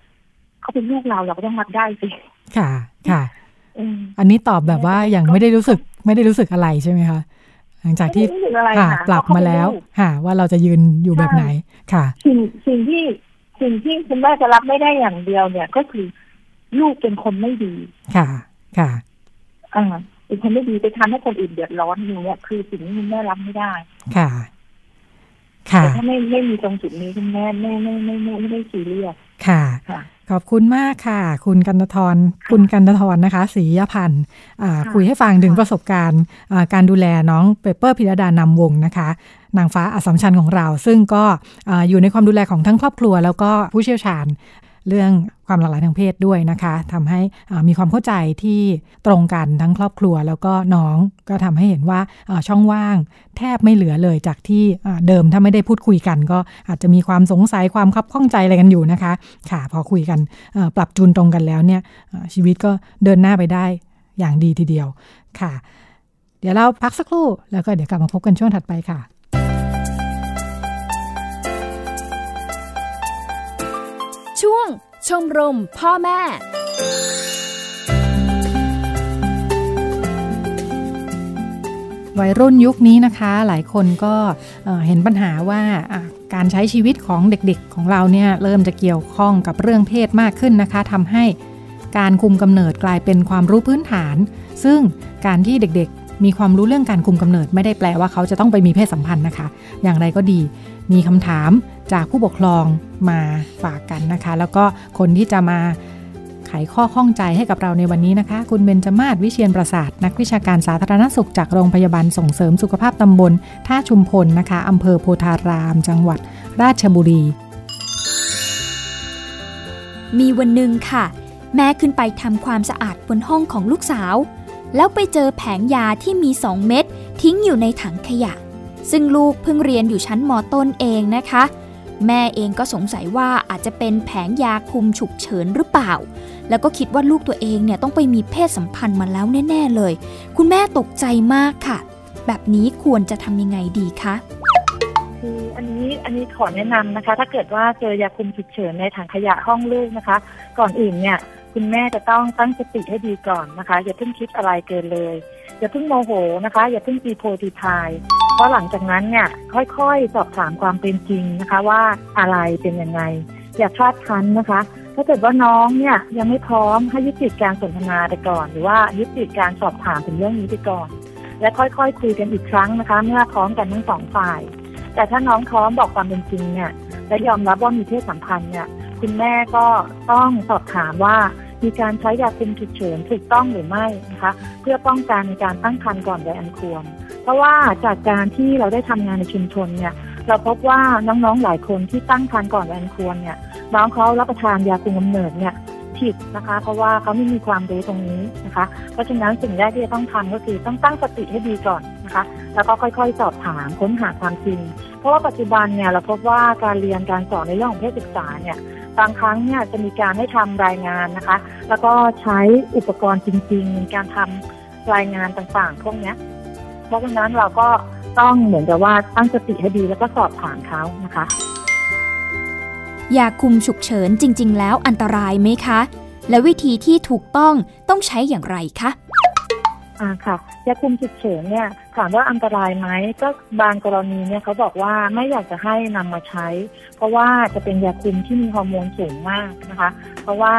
เขาเป็นลูกเราเราก็ต้องรับได้สิค่ะ ค่ะอืมอันนี้ตอบแบบว่ายังไม่ได้รู้สึก ไม่ได้รู้สึกอะไรใช่ไหมคะหลังจากที่ไม่ได้รู้สึกอะไรค่ะค่ะปรับมาแล้วเพระเขเป็นกค่ะ ว่าเราจะยืนอยู่แบบไหนค่ะ สิ่งสิ่งที่ สิ่งที่คุณแม่จะรับไม่ได้อย่างเดียวเนี่ยก็คือลูกเป็นคนไม่ดี ค่ะ ค่ะอ่าเป็นคนไม่ดีไปทำให้คนอื่นเดือดร้อนอย่างเงี้ยคือสิ่งที่คุณแม่รับไม่ได้ ค่ะ ค่ะแต่ถ้าไม่ไม่มีตรงจุดนี้คุณแม่ไม่ไม่ไม่ไม่ไม่ได้ซีเรียสค่ะค่ะขอบคุณมากค่ะ คุณกันตทรคุณกันตทรนะคะศรียพันธ์อ่าค่ะคุยให้ฟังถึงค่ะประสบการณ์อ่าการดูแลน้องเปเปอร์พิรดานำวงนะคะ นางฟ้าอัสมชัญของเรา ซึ่งก็อ่าอยู่ในความดูแลของทั้งครอบครัว แล้วก็ผู้เชี่ยวชาญเรื่องความหลากหลายทางเพศด้วยนะคะทำให้มีความเข้าใจที่ตรงกันทั้งครอบครัว แล้วก็น้องก็ทำให้เห็นว่าช่องว่างแทบไม่เหลือเลยจากที่เดิมถ้าไม่ได้พูดคุยกัน ก็อาจจะมีความสงสัยความคับข้องใจอะไรกันอยู่นะคะ ค่ะพอคุยกันปรับจูนตรงกันแล้วเนี่ยชีวิตก็เดินหน้าไปได้อย่างดีทีเดียวค่ะ เดี๋ยวเราพักสักครู่แล้วก็เดี๋ยวกลับมาพบกันช่วงถัดไปค่ะ ช่วงชมรมพ่อแม่วัยรุ่นยุคนี้นะคะ หลายคนก็เเห็นปัญหาว่าการใช้ชีวิตของเด็กๆ ของเราเนี่ยเริ่มจะเกี่ยวข้องกับเรื่องเพศมากขึ้นนะคะทำให้การคุมกำเนิดกลายเป็นความรู้พื้นฐาน ซึ่งการที่เด็กๆ มีความรู้เรื่องการคุมกำเนิด ไม่ได้แปลว่าเขาจะต้องไปมีเพศสัมพันธ์นะคะ อย่างไรก็ดี มีคำถาม จากผู้ปกครองมาฝากกันนะคะ แล้วก็คนที่จะมาไขข้อข้องใจให้กับเราในวันนี้นะคะ คุณเบญจมาศวิเชียนประสาท นักวิชาการสาธารณสุขจากโรงพยาบาลส่งเสริมสุขภาพตำบล ท่าชุมพลนะคะอำเภอโพธาราม จังหวัดราชบุรี มีวันหนึ่งค่ะ แม่ขึ้นไปทำความสะอาดบนห้องของลูกสาว แล้วไปเจอแผงยาที่มี2เม็ดทิ้งอยู่ในถังขยะ ซึ่งลูกเพิ่งเรียนอยู่ชั้นมต้นเองนะคะ แม่เองก็สงสัยว่าอาจจะเป็นแผงยาคุมฉุกเฉินหรือเปล่า แล้วก็คิดว่าลูกตัวเองเนี่ยต้องไปมีเพศสัมพันธ์มาแล้วแน่ ๆ เลย คุณแม่ตกใจมากค่ะ แบบนี้ควรจะทำยังไงดีคะคืออันนี้อันนี้ขอแนะนำนะคะ ถ้าเกิดว่าเจอยาคุมฉุกเฉินในถังขยะห้องลูกนะคะ ก่อนอื่นเนี่ย คุณแม่จะต้องตั้งสติให้ดีก่อนนะคะ อย่าเพิ่งคิดอะไรเกินเลย อย่าเพิ่งโมโหนะคะ อย่าเพิ่งตีโพตีพาย เพราะหลังจากนั้นเนี่ยค่อยๆ สอบถามความเป็นจริงนะคะ ว่าอะไรเป็นยังไง อย่าคลาดคั้นนะคะ ถ้าเกิดว่าน้องเนี่ยยังไม่พร้อมให้ยุติการสนทนาไปก่อน หรือว่ายุติการสอบถามถึงเรื่องนี้ไปก่อน และค่อยๆคคุยกันอีกครั้งนะคะ เมื่อพร้อมกันทั้งสองฝ่าย แต่ถ้าน้องพร้อมบอกความเป็นจริงเนี่ยและยอมรับว่ามีเพศสัมพันธ์เนี่ยคุณแม่ก็ต้องสอบถามว่า มีการใช้ยาคุมฉุกเฉินถูกต้องหรือไม่นะคะเพื่อป้องกันการตั้งครรภ์ก่อนวัยอันควร เพราะว่าจากการที่เราได้ทำงานในชุมชนเนี่ยเราพบว่าน้องๆหลายคนที่ตั้งครรภ์ก่อนวัยอันควรเนี่ยน้องเขารับประทานยาคุมกำเนิดเนี่ยผิดนะคะ เพราะว่าเขาไม่มีความรู้ตรงนี้นะคะ เพราะฉะนั้นสิ่งแรกที่จะต้องทำก็คือต้องตั้งสติให้ดีก่อนนะคะ แล้วก็ค่อยๆ สอบถามค้นหาความจริง เพราะว่าปัจจุบันเนี่ยเราพบว่าการเรียนการสอนในเรื่องของเพศศึกษาเนี่ย บางครั้งเนี่ยจะมีการให้ทำรายงานนะคะ แล้วก็ใช้อุปกรณ์จริง ๆ ในการทำรายงานต่างๆ พวกนี้เพราะฉะนั้นเราก็ต้องเหมือนกับว่าตั้งสติให้ดีแล้วก็สอบถามเขานะคะยาคุมฉุกเฉินจริง ๆ แล้วอันตรายไหมคะ และวิธีที่ถูกต้องต้องใช้อย่างไรคะ อ่าค่ะยาคุมฉุกเฉินเนี่ยถามว่าอันตรายไหมก็บางกรณีเนี่ยเขาบอกว่าไม่อยากจะให้นำมาใช้ เพราะว่าจะเป็นยาคุมที่มีฮอร์โมนสูงมากนะคะ เพราะว่า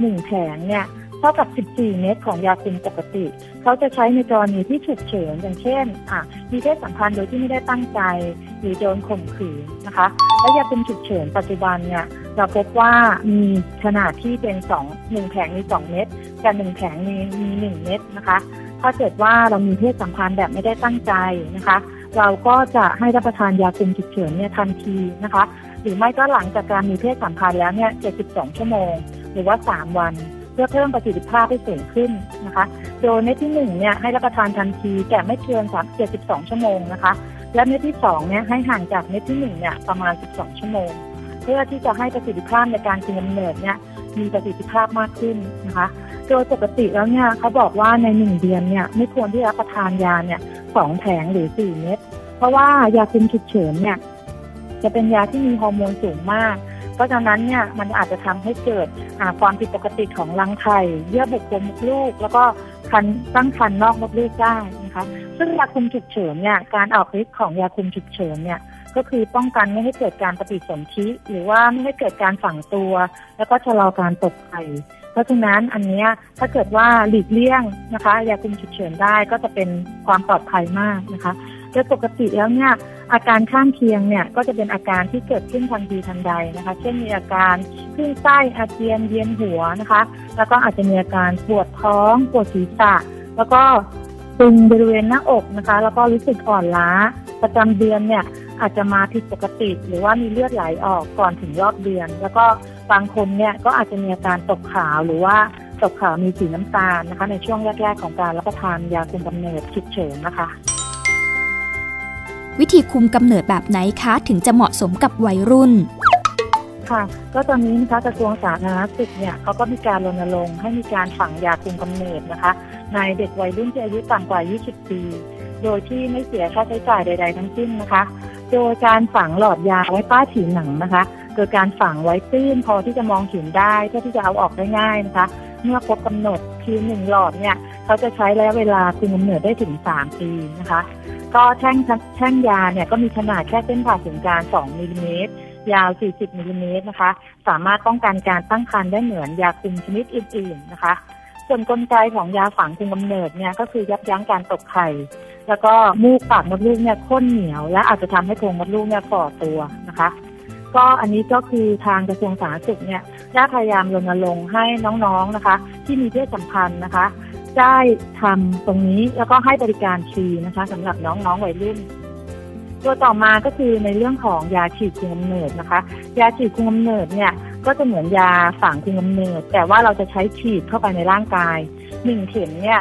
หนึ่งแผงเนี่ยเท่ากับ 14 เม็ดของยาคุมปกติ เขาจะใช้ในกรณีที่ฉุกเฉินอย่างเช่นอะมีเพศสัมพันธ์โดยที่ไม่ได้ตั้งใจหรือโดนข่มขืนนะคะ และยาคุมฉุกเฉินปัจจุบันเนี่ยเราพบว่ามีขนาดที่เป็นสองหนึ่งแผงมีสองเม็ดกับหนึ่งแผงมีมีหนึ่งเม็ดนะคะ ถ้าเกิดว่าเรามีเพศสัมพันธ์แบบไม่ได้ตั้งใจนะคะ เราก็จะให้รับประทานยาคุมฉุกเฉินเนี่ยทันทีนะคะ หรือไม่ก็หลังจากการมีเพศสัมพันธ์แล้วเนี่ย 72 ชั่วโมง หรือว่า 3 วัน เพื่อเพิ่มประสิทธิภาพให้สูงขึ้นนะคะ โดยเม็ดที่1เนี่ยให้รับประทานทันทีแต่ไม่เกิน72 ชั่วโมงนะคะ และเม็ดที่2เนี่ยให้ห่างจากเม็ดที่1เนี่ยประมาณ 12 ชั่วโมง เพื่อที่จะให้ประสิทธิภาพในการกินกำเนิดเนี่ยมีประสิทธิภาพมากขึ้นนะคะ โดยปกติแล้วเนี่ยเขาบอกว่าในหนึ่งเดือนเนี่ยไม่ควรที่รับประทานยาเนี่ยสองแผงหรือสี่เม็ดเพราะว่ายาคุมฉุกเฉินเนี่ย จะเป็นยาที่มีฮอร์โมนสูงมากราะฉะนั้นเนี่ยมันอาจจะทำให้เกิดความผิดปกติของรังไข่เยื่อบุโพรงมดลูก แล้วก็คันตั้งคันนอกมดลูกได้นะคะ ซึ่งยาคุมฉุกเฉินเนี่ยการออกฤทธิ์ของยาคุมฉุกเฉินเนี่ยก็คือป้องกันไม่ให้เกิดการปฏิสนธิหรือว่าไม่ให้เกิดการฝังตัว แล้วก็ชะลอการตกไข่ เพราะฉะนั้นอันนี้ถ้าเกิดว่าหลีกเลี่ยงนะคะยาคุมฉุกเฉินได้ก็จะเป็นความปลอดภัยมากนะคะโดยปกติแล้วเนี่ยอาการข้างเคียงเนี่ยก็จะเป็นอาการที่เกิดขึ้นทันทีทันใดนะคะ เช่นมีอาการขึ้นไส้อาเจียนเวียนหัวนะคะ แล้วก็อาจจะมีอาการปวดท้องปวดศีรษะ แล้วก็ตึงบริเวณหน้าอกนะคะ แล้วก็รู้สึกอ่อนล้า ประจำเดือนเนี่ย อาจจะมาผิดปกติ หรือว่ามีเลือดไหลออกก่อนถึงรอบเดือน แล้วก็บางคนเนี่ยก็อาจจะมีอาการตกขาวหรือว่าตกขาวมีสีน้ำตาลนะคะ ในช่วงแรกๆของการรับประทานยาคุมกำเนิดฉุกเฉินนะคะ วิธีคุมกำเนิดแบบไหนคะถึงจะเหมาะสมกับวัยรุ่นค่ะก็ตอนนี้นะคะกระทรวงสาธารณสุขเนี่ยเขาก็มีการรณรงค์ให้มีการฝังยาคุมกำเนิดนะคะ ในเด็กวัยรุ่นที่อายุต่ำกว่า 20 ปี โดยที่ไม่เสียค่าใช้จ่ายใด ๆ ทั้งสิ้นนะคะ โดยการฝังหลอดยาไว้ใต้ผิวหนังนะคะ โดยการฝังไว้ตื้นพอที่จะมองเห็นได้เพื่อที่จะเอาออกได้ง่ายนะคะ เมื่อครบกำหนดคือหนึ่งหลอดเนี่ยเขาจะใช้ระยะเวลาคุมกำเนิดได้ถึง 3 ปีนะคะ ก็แท่งแท่งยาเนี่ยก็มีขนาดแค่เส้นผ่าศูนย์กลาง2มิลลิเมตรยาว 40มิลลิเมตรนะคะ สามารถป้องกันการตั้งครรภ์ได้เหมือนยาคุมชนิดอื่น ๆนะคะ ส่วนกลไกของยาฝังคุมกำเนิดเนี่ยก็คือยับยั้งการตกไข่ แล้วก็มูกปากมดลูกเนี่ยข้นเหนียว และอาจจะทำให้โพรงมดลูกเนี่ยฝ่อตัวนะคะ ก็อันนี้ก็คือทางกระทรวงสาธารณสุขเนี่ยได้พยายามรณรงค์ให้น้องๆนะคะ ที่มีเพศสัมพันธ์นะคะได้ทำตรงนี้แล้วก็ให้บริการฟรีนะคะสำหรับน้องๆวัยรุ่น ตัวต่อมาก็คือในเรื่องของยาฉีดคุมกำเนิดนะคะ ยาฉีดคุมกำเนิดเนี่ย ก็จะเหมือนยาฝังคุมกำเนิด แต่ว่าเราจะใช้ฉีดเข้าไปในร่างกาย หนึ่งเข็มเนี่ย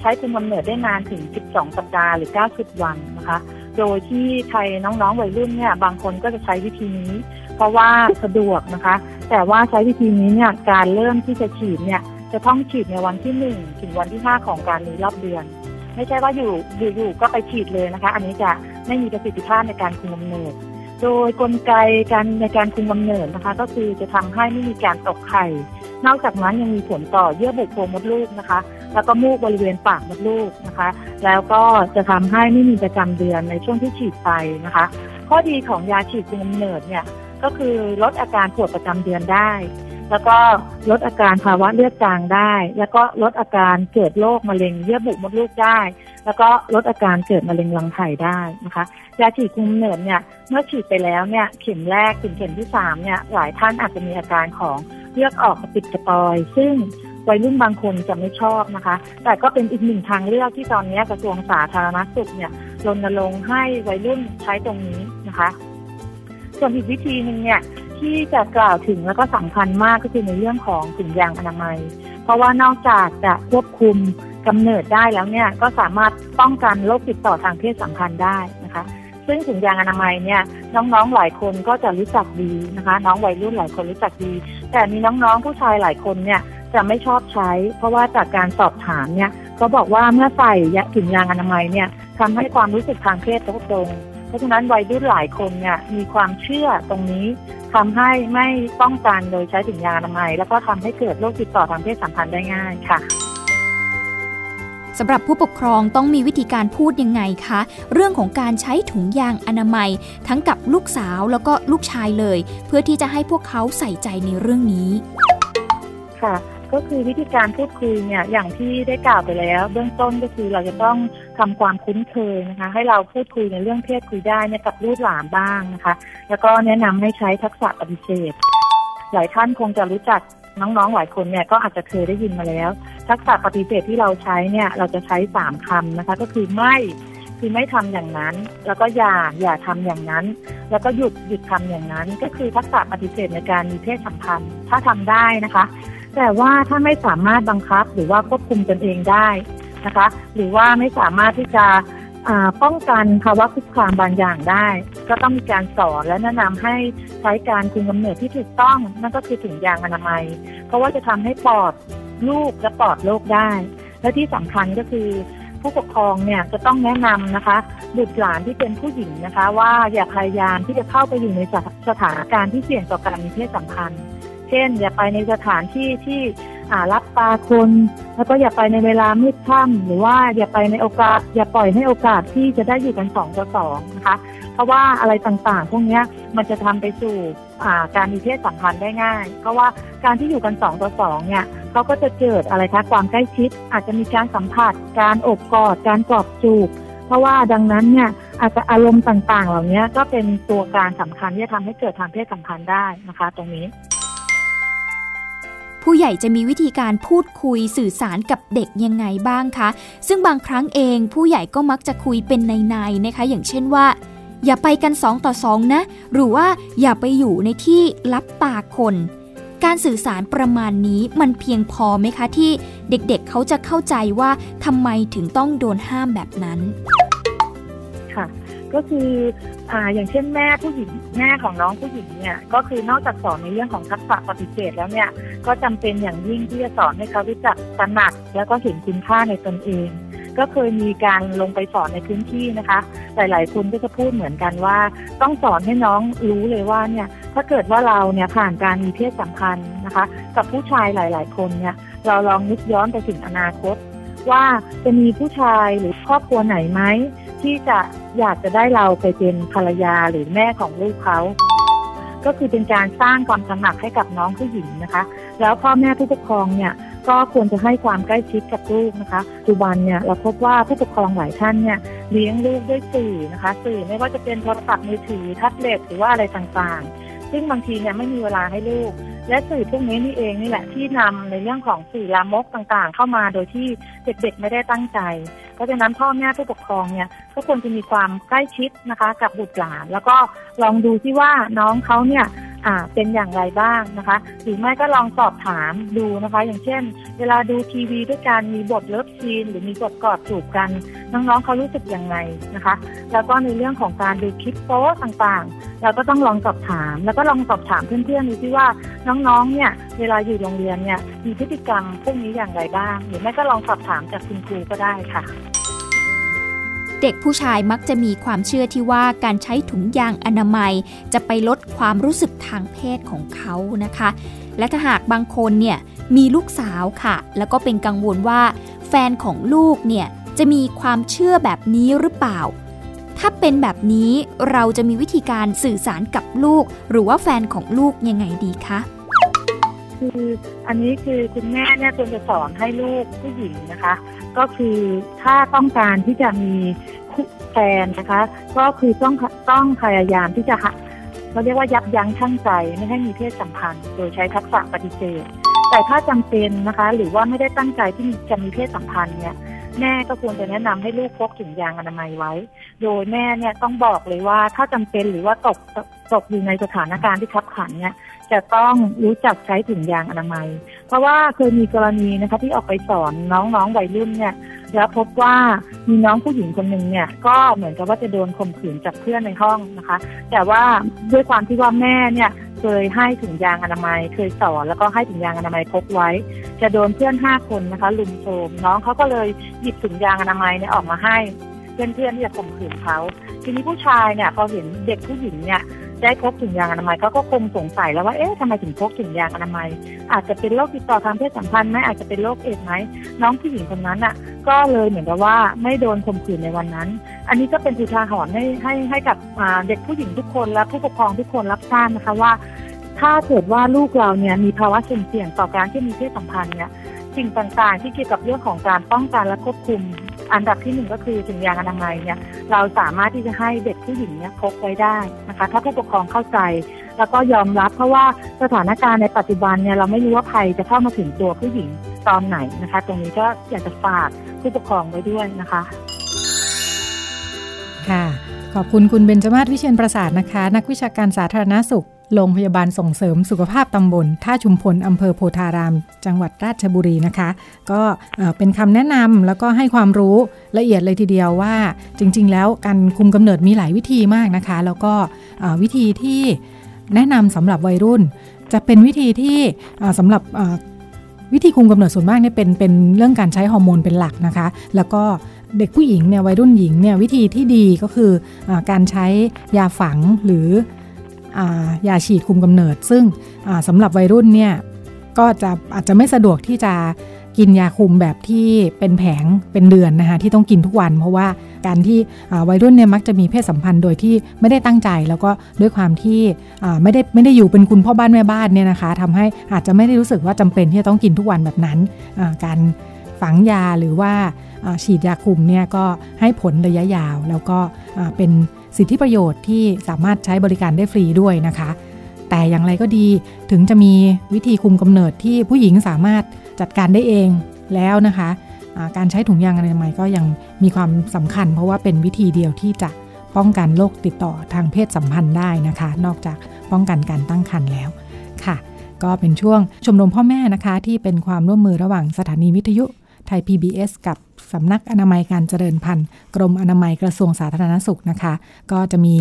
ใช้คุมกำเนิดได้นานถึง 12 สัปดาห์หรือ 90 วันนะคะ โดยที่ไทยน้องๆวัยรุ่นเนี่ยบางคนก็จะใช้วิธีนี้ เพราะว่าสะดวกนะคะ แต่ว่าใช้วิธีนี้เนี่ยการเริ่มที่จะฉีดเนี่ยจะต้องฉีดในวันที่หนึ่งถึงวันที่ห้าของการมีรอบเดือน ไม่ใช่ว่าอยู่อยู่ๆก็ไปฉีดเลยนะคะ อันนี้จะไม่มีประสิทธิภาพในการคุมกำเนิด โดยกลไกการในการคุมกำเนิดนะคะ ก็คือจะทำให้ไม่มีการตกไข่ นอกจากนั้นยังมีผลต่อเยื่อบุโพรงมดลูกนะคะ แล้วก็มูกบริเวณปากมดลูกนะคะ แล้วก็จะทำให้ไม่มีประจำเดือนในช่วงที่ฉีดไปนะคะ ข้อดีของยาฉีดคุมกำเนิดเนี่ยก็คือลดอาการปวดประจำเดือนได้ แล้วก็ลดอาการภาวะเลือดจางได้ แล้วก็ลดอาการเกิดโรคมะเร็งเยื่อบุมดลูกได้ แล้วก็ลดอาการเกิดมะเร็งรังไข่ได้นะคะยาฉีดคุมเนิดเนี่ยเมื่อฉีดไปแล้วเนี่ยเข็มแรกถึงเข็มที่สามเนี่ยหลายท่านอาจจะมีอาการของเลือดออกกระปิดกระปอย ซึ่งวัยรุ่นบางคนจะไม่ชอบนะคะ แต่ก็เป็นอีกหนึ่งทางเลือกที่ตอนนี้กระทรวงสาธารณสุขเนี่ยรณรงค์ให้วัยรุ่นใช้ตรงนี้นะคะ ส่วนอีกวิธีหนึ่งเนี่ยที่จะกล่าวถึงแล้วก็สำคัญมากก็คือในเรื่องของถุงยางอนามัย เพราะว่านอกจากจะควบคุม กำเนิดได้แล้วเนี่ยก็สามารถป้องกันโรคติดต่อทางเพศสัมพันธ์ได้นะคะ ซึ่งถุงยางอนามัยเนี่ยน้องๆหลายคนก็จะรู้จักดีนะคะ น้องวัยรุ่นหลายคนรู้จักดี แต่มีน้องๆผู้ชายหลายคนเนี่ยจะไม่ชอบใช้ เพราะว่าจากการสอบถามเนี่ยเขาบอกว่าเมื่อใส่ถุงยางอนามัยเนี่ยทำให้ความรู้สึกทางเพศลดลงเพราะฉะนั้นวัยรุ่นหลายคนเนี่ยมีความเชื่อตรงนี้ทำให้ไม่ป้องกันโดยใช้ถุงยางอนามัย แล้วก็ทำให้เกิดโรคติดต่อทางเพศสัมพันธ์ได้ง่ายค่ะ สำหรับผู้ปกครองต้องมีวิธีการพูดยังไงคะ เรื่องของการใช้ถุงยางอนามัย ทั้งกับลูกสาวแล้วก็ลูกชายเลย เพื่อที่จะให้พวกเขาใส่ใจในเรื่องนี้ ค่ะ ก็คือวิธีการพูดคุยเนี่ยอย่างที่ได้กล่าวไปแล้ว เบื้องต้นก็คือเราจะต้องทำความคุ้นเคยนะคะ ให้เราพูดคุยในเรื่องเพศคุยได้เนี่ยกับลูกหลานบ้างนะคะ แล้วก็แนะนำให้ใช้ทักษะปฏิเสธหลายท่านคงจะรู้จัก น้องๆหลายคนเนี่ยก็อาจจะเคยได้ยินมาแล้ว ทักษะปฏิเสธที่เราใช้เนี่ยเราจะใช้สามคำนะคะ ก็คือไม่คือไม่ทำอย่างนั้น แล้วก็อย่าอย่าทำอย่างนั้น แล้วก็หยุดหยุดทำอย่างนั้น ก็คือทักษะปฏิเสธในการมีเพศสัมพันธ์ถ้าทำได้นะคะ แต่ว่าถ้าไม่สามารถบังคับหรือว่าควบคุมตนเองได้นะคะ หรือว่าไม่สามารถที่จะ ป้องกันภาวะคุกคามบางอย่างได้ ก็ต้องมีการสอนและแนะนำให้ใช้การคุมกำเนิดที่ถูกต้อง นั่นก็คือถุงยางอนามัย เพราะว่าจะทำให้ปลอดลูกและปลอดโรคได้ และที่สำคัญก็คือผู้ปกครองเนี่ยจะต้องแนะนำนะคะบุตรหลานที่เป็นผู้หญิงนะคะ ว่าอย่าพยายามที่จะเข้าไปอยู่ในสถานการณ์ที่เสี่ยงต่อการมีเพศสัมพันธ์ เช่น อย่าไปในสถานที่ที่่ารับตาคน แล้วก็อย่าไปในเวลามืดค่ำหรือว่าอย่าไปในโอกาส อย่าปล่อยให้โอกาสที่จะได้อยู่กันสองต่อสองนะคะ เพราะว่าอะไรต่างๆ พวกนี้มันจะทำไปสู่การมีเพศสัมพันธ์ได้ง่าย เพราะว่าการที่อยู่กันสองต่อสองเนี่ยเขาก็จะเกิดอะไรคะความใกล้ชิด อาจจะมีการสัมผัส การอบกอด การกอดจูบ เพราะว่าดังนั้นเนี่ยอาจจะอารมณ์ต่างๆ เหล่านี้ก็เป็นตัวการสำคัญที่จะทำให้เกิดทางเพศสัมพันธ์ได้นะคะ ตรงนี้ ผู้ใหญ่จะมีวิธีการพูดคุยสื่อสารกับเด็กยังไงบ้างคะ ซึ่งบางครั้งเองผู้ใหญ่ก็มักจะคุยเป็นในๆนะคะ อย่างเช่นว่า อย่าไปกันสองต่อสองนะ หรือว่าอย่าไปอยู่ในที่รับตาคน การสื่อสารประมาณนี้มันเพียงพอไหมคะที่เด็กๆเเขาจะเข้าใจว่าทำไมถึงต้องโดนห้ามแบบนั้น ก็คืออ่าอย่างเช่นแม่ผู้หญิงแม่ของน้องผู้หญิงเนี่ยก็คือนอกจากสอนในเรื่องของทักษะปฏิเสธแล้วเนี่ยก็จำเป็นอย่างยิ่งที่จะสอนให้เขารู้จักตระหนัก แล้วก็เห็นคุณค่าในตนเอง ก็เคยมีการลงไปสอนในพื้นที่นะคะ หลาย ๆ คนก็จะพูดเหมือนกันว่า ต้องสอนให้น้องรู้เลยว่าเนี่ยถ้าเกิดว่าเราเนี่ยผ่านการมีเพศสัมพันธ์นะคะ กับผู้ชายหลาย ๆ คนเนี่ยเราลองนึกย้อนไปถึงอนาคตว่าจะมีผู้ชายหรือครอบครัวไหนไหม ที่จะอยากจะได้เราไปเป็นภรรยาหรือแม่ของลูกเขาก็คือเป็นการสร้างความตระหนักให้กับน้องผู้หญิงนะคะ แล้วพ่อแม่ผู้ปกครองเนี่ยก็ควรจะให้ความใกล้ชิดกับลูกนะคะปัจจุบันเนี่ยเราพบว่าผู้ปกครองหลายท่านเนี่ยเลี้ยงลูกด้วยสื่อนะคะ สื่อไม่ว่าจะเป็นโทรศัพท์มือถือแท็บเล็ตหรือว่าอะไรต่างๆ ซึ่งบางทีเนี่ยไม่มีเวลาให้ลูก และสื่อพวกนี้นี่เองนี่แหละที่นำในเรื่องของสื่อลามกต่างๆ เข้ามาโดยที่เด็กๆไม่ได้ตั้งใจ เพราะฉะนั้นพ่อแม่ผู้ปกครองเนี่ยก็ควรจะมีความใกล้ชิดนะคะ กับบุตรหลาน แล้วก็ลองดูที่ว่าน้องเขาเนี่ย เป็นอย่างไรบ้างนะคะ หรือไม่ก็ลองสอบถามดูนะคะ อย่างเช่น เวลาดูทีวีด้วยกันมีบท love scene หรือมีบทกอดจูบกัน น้องๆเขารู้สึกยังไงนะคะ แล้วก็ในเรื่องของการดูคลิปโป๊ต่างๆ เราก็ต้องลองสอบถาม แล้วก็ลองสอบถามเพื่อนๆดูที่ว่าน้องๆเนี่ย เวลาอยู่โรงเรียนเนี่ยมีพฤติกรรมพวกนี้อย่างไรบ้าง หรือไม่ก็ลองสอบถามจากคุณครูก็ได้ค่ะ เด็กผู้ชายมักจะมีความเชื่อที่ว่าการใช้ถุงยางอนามัย จะไปลดความรู้สึกทางเพศของเขานะคะ และถ้าหากบางคนเนี่ยมีลูกสาวค่ะ แล้วก็เป็นกังวลว่าแฟนของลูกเนี่ยจะมีความเชื่อแบบนี้หรือเปล่า ถ้าเป็นแบบนี้เราจะมีวิธีการสื่อสารกับลูก หรือว่าแฟนของลูกยังไงดีคะคืออันนี้คือคุณแม่เนี่ยควรจะสอนให้ลูกผู้หญิงนะคะ ก็คือถ้าต้องการที่จะมีแฟนนะคะ ก็คือต้องต้องพยายามที่จะเขาเรียกว่ายับยั้งชั่งใจไม่ให้มีเพศสัมพันธ์ โดยใช้ทักษะปฏิเสธแต่ถ้าจำเป็นนะคะ หรือว่าไม่ได้ตั้งใจที่จะมีเพศสัมพันธ์เนี่ย แม่ก็ควรจะแนะนำให้ลูกพกถุงยางอนามัยไว้ โดยแม่เนี่ยต้องบอกเลยว่าถ้าจำเป็นหรือว่าตกตกอยู่ในสถานการณ์ที่ขับขันเนี่ยจะต้องรู้จักใช้ถุงยางอนามัย เพราะว่าเคยมีกรณีนะคะที่ออกไปสอนน้องๆวัยรุ่นเนี่ยแล้วพบว่ามีน้องผู้หญิงคนหนึ่งเนี่ย ก็เหมือนกับว่าจะโดนข่มขืนจากเพื่อนในห้องนะคะ แต่ว่าด้วยความที่ว่าแม่เนี่ย เคยให้ถุงยางอนามัย เคยสอนแล้วก็ให้ถุงยางอนามัยพกไว้ จะโดนเพื่อนห้าคนนะคะลุมโทมน้องเขาก็เลยหยิบถุงยางอนามัยเนี่ยออกมาให้ เพื่อนๆที่จะข่มขืนเขาทีนี้ผู้ชายเนี่ยพอเห็นเด็กผู้หญิงเนี่ย ได้พกถุงยางอนามัยเขาก็คงสงสัยแล้วว่าเอ๊ะทำไมถึงพกถุงยางอนามัย อาจจะเป็นโรคติดต่อทางเพศสัมพันธ์ไหมอาจจะเป็นโรคเอดไหมน้องผู้หญิงคนนั้นอะ ก็เลยเหมือนกับว่าไม่โดนข่มขืนในวันนั้น อันนี้ก็เป็นอุทาหรณ์ให้ให้ให้กับเด็กผู้หญิงทุกคนและผู้ปกครองทุกคนรับทราบนะคะว่า ถ้าเกิดว่าลูกเราเนี่ยมีภาวะเสี่ยงต่อการที่มีเพศสัมพันธ์เนี่ยสิ่งต่างๆ ที่เกี่ยวกับเรื่องของการป้องกันและควบคุม อันดับที่หนึ่งก็คือถุงยางอนามัยเนี่ยเราสามารถที่จะให้เด็กผู้หญิงเนี่ยพกไว้ได้นะคะ ถ้าผู้ปกครองเข้าใจ แล้วก็ยอมรับเพราะว่าสถานการณ์ในปัจจุบันเนี่ยเราไม่รู้ว่าภัยจะเข้ามาถึงตัวผู้หญิงตอนไหนนะคะ ตรงนี้ก็อยากจะฝากผู้ปกครองไว้ด้วยนะคะ ค่ะ ขอบคุณคุณเบญจมาศวิเชียนประสาทนะคะ นักวิชาการสาธารณสุข โรงพยาบาลส่งเสริมสุขภาพตำบลท่าชุมพลอำเภอโพธาราม จังหวัดราชบุรีนะคะ ก็เป็นคำแนะนำแล้วก็ให้ความรู้ละเอียดเลยทีเดียวว่า จริง ๆ แล้วการคุมกำเนิดมีหลายวิธีมากนะคะ แล้วก็วิธีที่แนะนำสำหรับวัยรุ่น จะเป็นวิธีที่สำหรับวิธีคุมกำเนิดส่วนมากเนี่ยเป็นเป็นเรื่องการใช้ฮอร์โมนเป็นหลักนะคะ แล้วก็เด็กผู้หญิงเนี่ยวัยรุ่นหญิงเนี่ยวิธีที่ดีก็คืออการใช้ยาฝังหรือ ยาฉีดคุมกำเนิด ซึ่งสำหรับวัยรุ่นเนี่ยก็จะอาจจะไม่สะดวกที่จะกินยาคุมแบบที่เป็นแผงเป็นเดือนนะคะที่ต้องกินทุกวัน เพราะว่าการที่วัยรุ่นเนี่ยมักจะมีเพศสัมพันธ์โดยที่ไม่ได้ตั้งใจ แล้วก็ด้วยความที่ไม่ได้ไม่ได้อยู่เป็นคุณพ่อบ้านแม่บ้านเนี่ยนะคะทำให้อาจจะไม่ได้รู้สึกว่าจำเป็นที่จะต้องกินทุกวันแบบนั้น การฝังยาหรือว่าฉีดยาคุมเนี่ยก็ให้ผลระยะยาว แล้วก็เป็น สิทธิประโยชน์ที่สามารถใช้บริการได้ฟรีด้วยนะคะ แต่อย่างไรก็ดีถึงจะมีวิธีคุมกำเนิดที่ผู้หญิงสามารถจัดการได้เองแล้วนะคะการใช้ถุงยางอนามัยก็ยังมีความสำคัญ เพราะว่าเป็นวิธีเดียวที่จะป้องกันโรคติดต่อทางเพศสัมพันธ์ได้นะคะ นอกจากป้องกันการตั้งครรภ์แล้วค่ะ ก็เป็นช่วงชมรมพ่อแม่นะคะ ที่เป็นความร่วมมือระหว่างสถานีวิทยุไทย PBS กับ สำนักอนามัยการเจริญพันธุ์ กรมอนามัยกระทรวงสาธารณสุขนะคะ ก็จะมี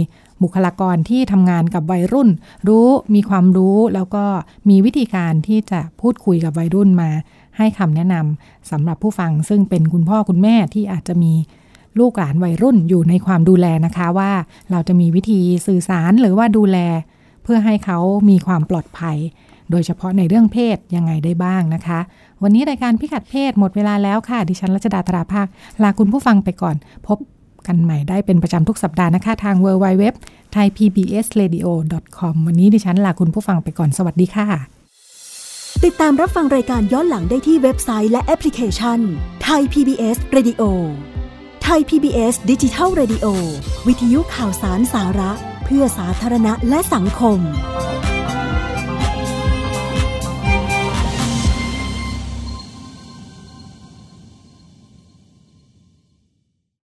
บุคลากรที่ทำงานกับวัยรุ่น รู้มีความรู้แล้วก็มีวิธีการที่จะพูดคุยกับวัยรุ่นมา ให้คำแนะนำสำหรับผู้ฟังซึ่งเป็นคุณพ่อคุณแม่ที่อาจจะมีลูกหลานวัยรุ่นอยู่ในความดูแลนะคะว่าเราจะมีวิธีสื่อสารหรือว่าดูแล เพื่อให้เขามีความปลอดภัย โดยเฉพาะในเรื่องเพศยังไงได้บ้างนะคะ วันนี้รายการพิกัดเพศหมดเวลาแล้วค่ะ ดิฉันรัชดาธราภาค ลาคุณผู้ฟังไปก่อน พบกันใหม่ได้เป็นประจำทุกสัปดาห์นะคะ ทาง w w w t h a i p b s r a d i o com วันนี้ดิฉันลาคุณผู้ฟังไปก่อนสวัสดีค่ะ ติดตามรับฟังรายการย้อนหลังได้ที่เว็บไซต์และแอปพลิเคชันไทย PBS Radio ไทย PBS ดิจิทัล Radio วิทยุข่าวสารสาระ เพื่อสาธารณะและสังคม